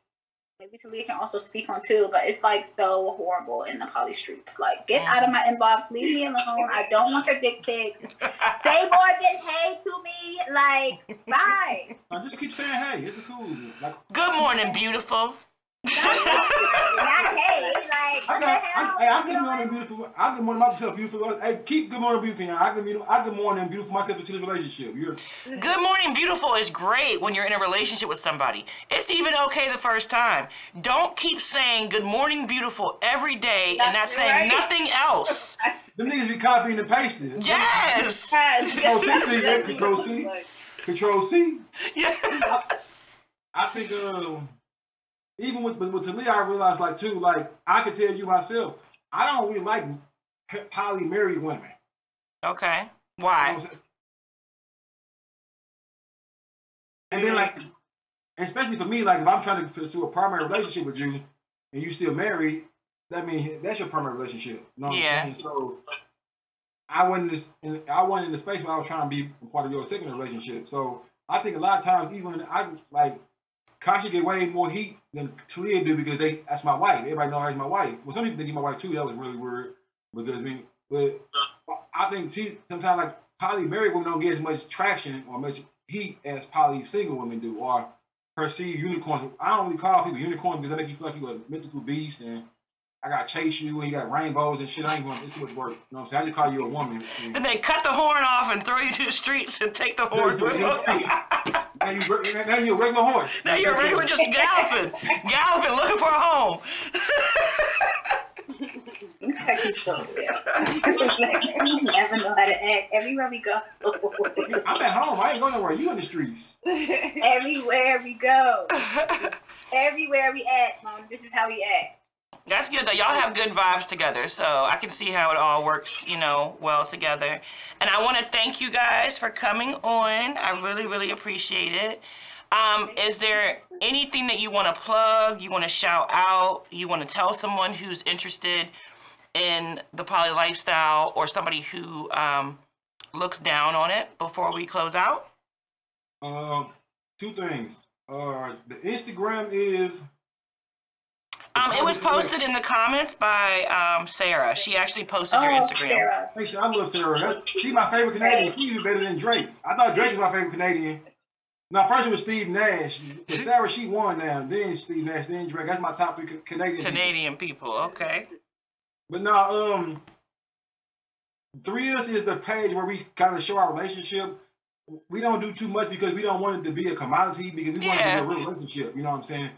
maybe Talia can also speak on too, but it's like so horrible in the poly streets. Like, get out of my inbox, leave me alone. I don't want your dick pics. Say more than hey to me. Like, bye. I just keep saying, hey, it's cool. Like, Good morning, beautiful. Not hey. Like, I what got, hell? I, hey, I You good morning, beautiful. I good morning myself, beautiful. Hey, keep good morning, beautiful. I good, I good morning, beautiful myself into this relationship. You're, Good morning, beautiful is great when you're in a relationship with somebody. It's even okay the first time. Don't keep saying good morning, beautiful every day and not saying Right. nothing else. them niggas be copying and pasting. Yes. Control C, see, Control C. Control C. Yes. I think um, even with with, with Talia, I realized like too, like I could tell you myself, I don't really like poly married women. Okay. You know Why? And then like, especially for me, like if I'm trying to pursue a primary relationship with you and you still married, that means that's your primary relationship. You know what Yeah. I'm saying? So I wasn't in this, I wasn't in the space where I was trying to be part of your second relationship. So I think a lot of times, even I like, Kasha get way more heat than Talia do because they that's my wife. Everybody know her as my wife. Well, some people think my wife too. That was really weird because I mean, but I think T, sometimes like poly married women don't get as much traction or much heat as poly single women do, or perceived unicorns. I don't really call people unicorns because they make you feel like you're a mythical beast and I gotta chase you and you got rainbows and shit. I ain't gonna. It's too much work. You know what I'm saying? I just call you a woman. Then they cut the horn off and throw you to the streets and take the horns with them. Now you now you're a regular horse. now you're regular just galloping, galloping, looking for a home. You gotta control it. You never know how to act. Everywhere we go. I'm at home. I ain't going nowhere. You in the streets. Everywhere we go. Everywhere we act, mom. This is how we act. That's good though. Y'all have good vibes together, so I can see how it all works, you know, well together. And I want to thank you guys for coming on. I really, really appreciate it. Um, is there anything that you want to plug? You want to shout out? You want to tell someone who's interested in the poly lifestyle or somebody who um, looks down on it before we close out? Um, two things. Uh, the Instagram is Um, it was posted in the comments by um, Sarah. She actually posted your Oh, Instagram. Sarah. Hey, I love Sarah. That's, she's my favorite Canadian. She's even better than Drake. I thought Drake was my favorite Canadian. No, first it was Steve Nash. Sarah, she won now. Then Steve Nash, then Drake. That's my top three Canadian. Canadian people. Okay. But now, um, Threes is the page where we kind of show our relationship. We don't do too much because we don't want it to be a commodity because we want it to Yeah. be a real relationship. You know what I'm saying?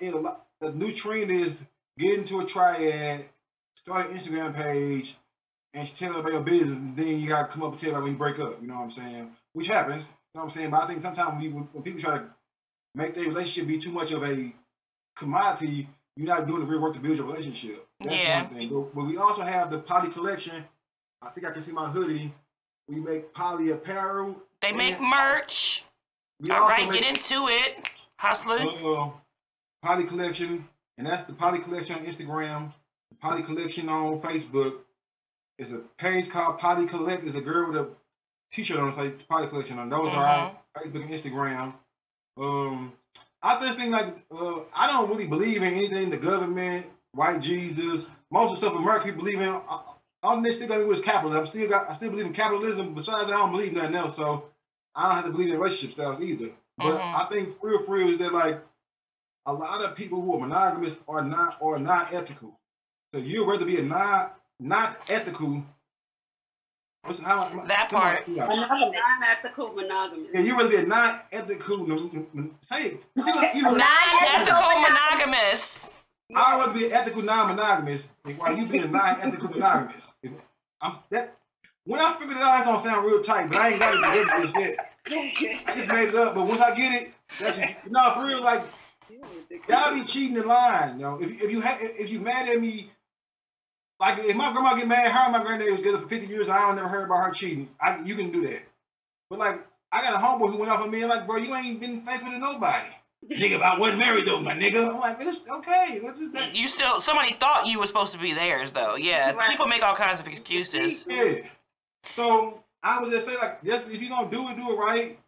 It- a lot- the new trend is get into a triad, start an Instagram page, and tell everybody your business, and then you gotta come up and tell everybody when you break up. You know what I'm saying? Which happens. You know what I'm saying? But I think sometimes we, when, when people try to make their relationship be too much of a commodity, you're not doing the real work to build your relationship. That's Yeah. one thing. But, but we also have the poly collection. I think I can see my hoodie. We make poly apparel. They make merch. We All make, get into it. Hustler. uh, poly collection, and that's the poly collection on Instagram. The poly collection on Facebook. It's a page called Poly Collect. It's a girl with a t-shirt on, say Poly Collection on. Those are on Facebook and Instagram. Um, I just think like uh, I don't really believe in anything the government, white Jesus, most of the stuff America people believe in. uh, All this still got to do with capitalism. I'm still got I still believe in capitalism. Besides, that, I don't believe in nothing else. So I don't have to believe in relationship styles either. But Mhm. I think real for real is that like a lot of people who are monogamous are not are not ethical. So you'd rather be a not not ethical. What's, how, That come on, part. yeah. Monogamous. Non-ethical monogamous. Yeah, you rather be a non-ethical. n- n- n- Say it. See what- you- Non-ethical monogamous. I'd rather be an ethical non-monogamous than while you be a non-ethical monogamous. I'm that. When I figured it out, it's gonna sound real tight, but I ain't got it together just yet. I just made it up, but once I get it, that's no for real. Like y'all be cheating in line, you know. If if you ha- if you mad at me, like if my grandma get mad, her and my granddad was together for fifty years, I don't never heard about her cheating. I you can do that, but like I got a homeboy who went off on me and like, bro, you ain't been faithful to nobody. nigga, I wasn't married though, my nigga. I'm like, it's okay. Just that. You still somebody thought you was supposed to be theirs though. Yeah. Right. People make all kinds of excuses. Yeah. So I was just say like, yes, if you gonna do it, do it right.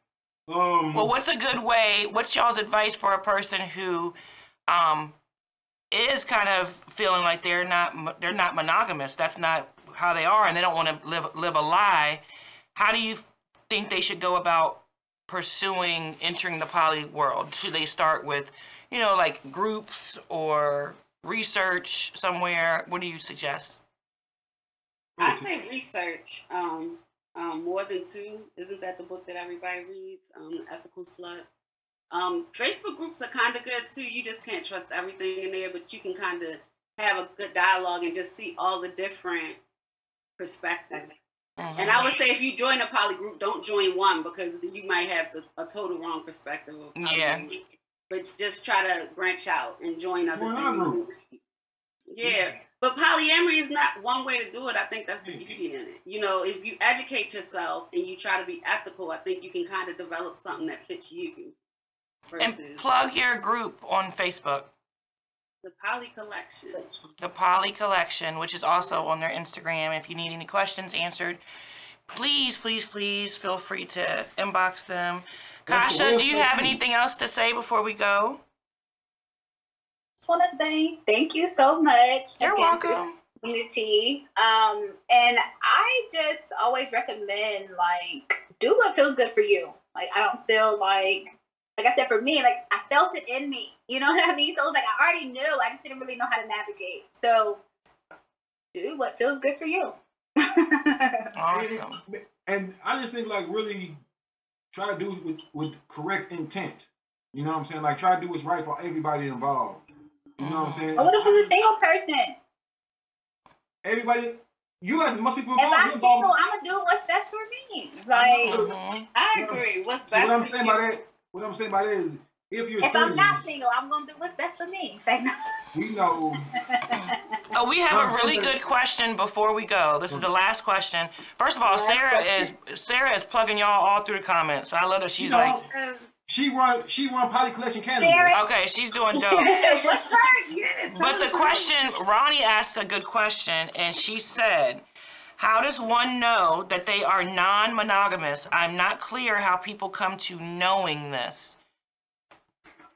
Um. Well, what's a good way? What's y'all's advice for a person who um is kind of feeling like they're not they're not monogamous. That's not how they are and they don't want to live live a lie. How do you think they should go about pursuing entering the poly world? Should they start with, you know, like groups or research somewhere? What do you suggest? I say research. Um, um, more than two. Isn't that the book that everybody reads? Um, the Ethical Slut. Um, Facebook groups are kind of good too. You just can't trust everything in there, but you can kind of have a good dialogue and just see all the different perspectives. And I would say if you join a poly group, don't join one because you might have the, a total wrong perspective of Yeah. polyamory. But just try to branch out and join other Join our things. group. Yeah, but polyamory is not one way to do it. I think that's the mm-hmm. beauty in it. You know, if you educate yourself and you try to be ethical, I think you can kind of develop something that fits you. Versus And plug your group on Facebook. the poly collection. the Poly Collection, which is also on their Instagram. If you need any questions answered, please, please, please feel free to inbox them. Kasha, do you have anything else to say before we go? Just want to say thank you so much. You're again welcome. Community. Um, and I just always recommend like do what feels good for you. Like I don't feel like like I said for me, like I felt it in me. You know what I mean? So it was like I already knew. I just didn't really know how to navigate. So do what feels good for you. Awesome. And, and I just think like really try to do it with, with correct intent. You know what I'm saying? Like try to do what's right for everybody involved. You know what I'm saying? But what if it's a single person? Everybody, you got most people If. I'm you involved. single, I'm gonna do what's best for me. Like Mhm. I agree. What's So best what I'm for saying you? by that, what I'm saying by that is, if you're if single, I'm not single, I'm gonna do what's best for me. Say no. we know. Oh, we have a Um, really good question before we go. This is the last question. First of all, Last Sarah question. is Sarah is plugging y'all all through the comments. So I love that she's You know, like, Uh, She run. She run Poly Collection Canada. Sarah- okay, she's doing dope. what's her? You didn't tell But the question, Ronnie asked a good question, and she said, How does one know that they are non monogamous? I'm not clear how people come to knowing this.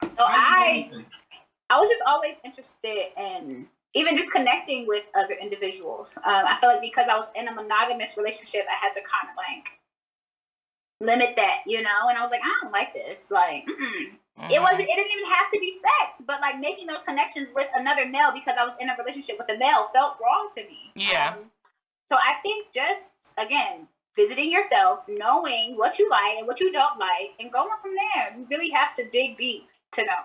So I, I was just always interested in even just connecting with other individuals. Um, I feel like because I was in a monogamous relationship, I had to kind of like limit that, you know. And I was like, I don't like this. Like, mm-mm. Mhm. it wasn't. It didn't even have to be sex, but like making those connections with another male because I was in a relationship with a male felt wrong to me. Yeah. Um, so I think just again visiting yourself, knowing what you like and what you don't like, and going from there. You really have to dig deep to know.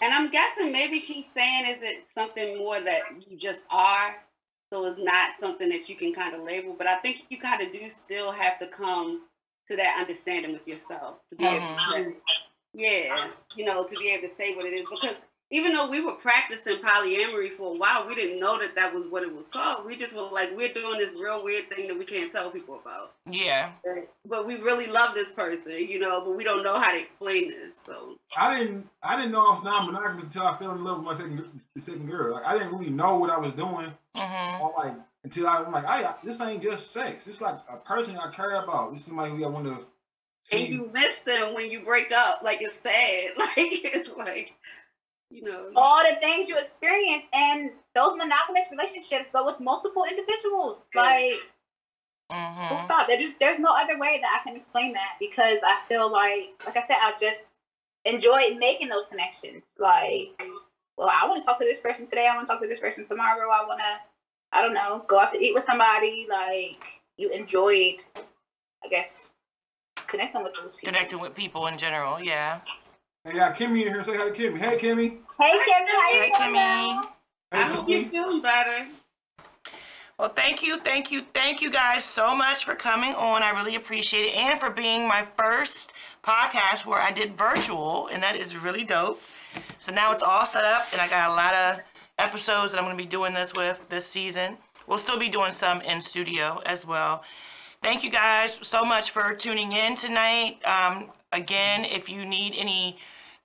And I'm guessing maybe she's saying is it something more that you just are, so it's not something that you can kind of label. But I think you kind of do still have to come to that understanding with yourself to be able to, say- yeah, you know, to be able to say what it is. Because even though we were practicing polyamory for a while, we didn't know that that was what it was called. We just were like, we're doing this real weird thing that we can't tell people about. Yeah. But we really love this person, you know, but we don't know how to explain this. So I didn't I didn't know I was non-monogamous until I fell in love with my second second girl. Like I didn't really know what I was doing. hmm Or like until I'm like, I this ain't just sex. It's like a person I care about. This is somebody who I want to and you miss them when you break up. Like it's sad. Like it's like, you know. All the things you experience and those monogamous relationships, but with multiple individuals. Yeah. Like, hmm full stop. There's just there's no other way that I can explain that because I feel like, like I said, I just enjoy making those connections. Like, well, I want to talk to this person today. I want to talk to this person tomorrow. I want to, I don't know, go out to eat with somebody. Like, you enjoyed, I guess, connecting with those people. Connecting with people in general. Yeah. Hey, got Kimmy in here. Say hi to Kimmy. Hey, Kimmy. Hey, Kimmy, how you Hey, doing? Kimmy. Hey, I hope you're feeling better. Well, thank you, thank you, thank you guys so much for coming on. I really appreciate it. And for being my first podcast where I did virtual, and that is really dope. So now it's all set up, and I got a lot of episodes that I'm going to be doing this with this season. We'll still be doing some in studio as well. Thank you guys so much for tuning in tonight. Um, again, if you need any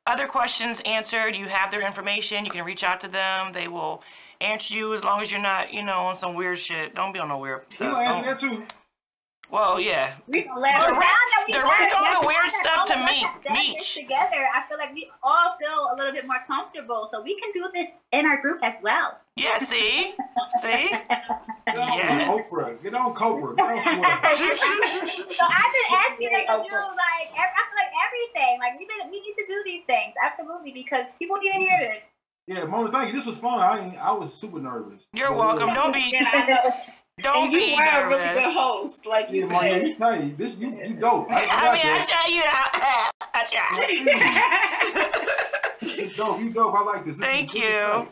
other questions answered, you have their information. You can reach out to them. They will answer you as long as you're not, you know, on some weird shit. Don't be on no weird gonna answer that too? Well, yeah. We gonna let Well, that we direct have- all the weird stuff to of us me- have done this Meech. Together, I feel like we all feel a little bit more comfortable, so we can do this in our group as well. Yeah, see? see? Get on Yes. Oprah. Get on Cobra. Get on somewhere. so I've been asking them to do like ev- I feel like everything. Like we been, we need to do these things absolutely because people need to hear this. Yeah, Mona, thank you. This was fun. I I was super nervous. You're welcome. Don't be And I know. Don't and you be were a really good host, like you Yeah, Mona, let me said. tell you, this you, you dope. I, I mean, I got try you know. I try. that. You dope. You dope. I like this. this Thank is, you. great.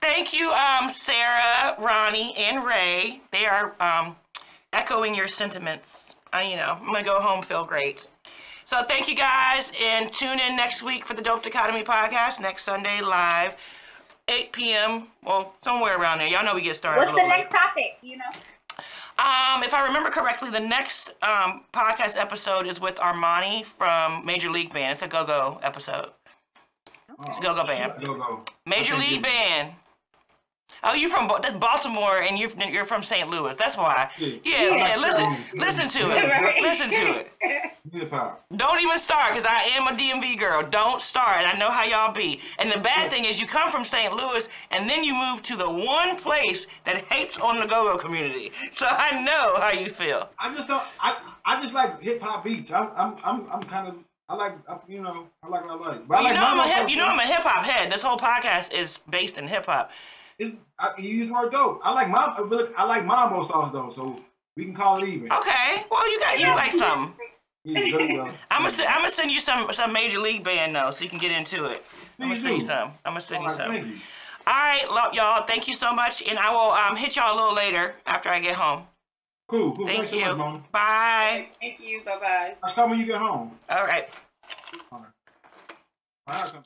Thank you, um, Sarah, Ronnie, and Ray. They are um, echoing your sentiments. I, you know, I'm gonna go home feel great. So thank you guys, and tune in next week for the Dope Dichotomy podcast next Sunday live, 8 p.m. Well, somewhere around there. Y'all know we get started. What's a the little next topic? You know. Um, if I remember correctly, the next um, podcast episode is with Armani from Major League Band. It's a go-go episode. It's a Go-go band. Go go. Major League good. Band. Oh, you're from Baltimore and you're you're from St. Louis. That's why. Yeah. Yeah, Yeah. yeah. Listen, listen to Right. it. Listen to it. Hip hop. Don't even start, cause I am a DMV girl. Don't start. I know how y'all be. And the bad thing is, you come from St. Louis, and then you move to the one place that hates on the go-go community. So I know how you feel. I just don't. I I just like hip hop beats. I'm I'm I'm I'm kind of. I like you know I like what I like. But Well, I like you know I'm a hip. You know I'm a hip hop head. This whole podcast is based in hip hop. It's, I, you use the word dope. I like mom. but look, I like mambo sauce though, so we can call it even. Okay. Well, you got you like some. Well. I'm gonna I'm gonna send you some some major league band though, so you can get into it. I'm gonna send you some. I'm gonna send you All right, some. thank you. All right, love y'all. Thank you so much, and I will um hit y'all a little later after I get home. Cool, cool. Thank Thanks so you. much, Mona. Bye. Thank you. Bye bye. I'll come when you get home. All right. All right. All right.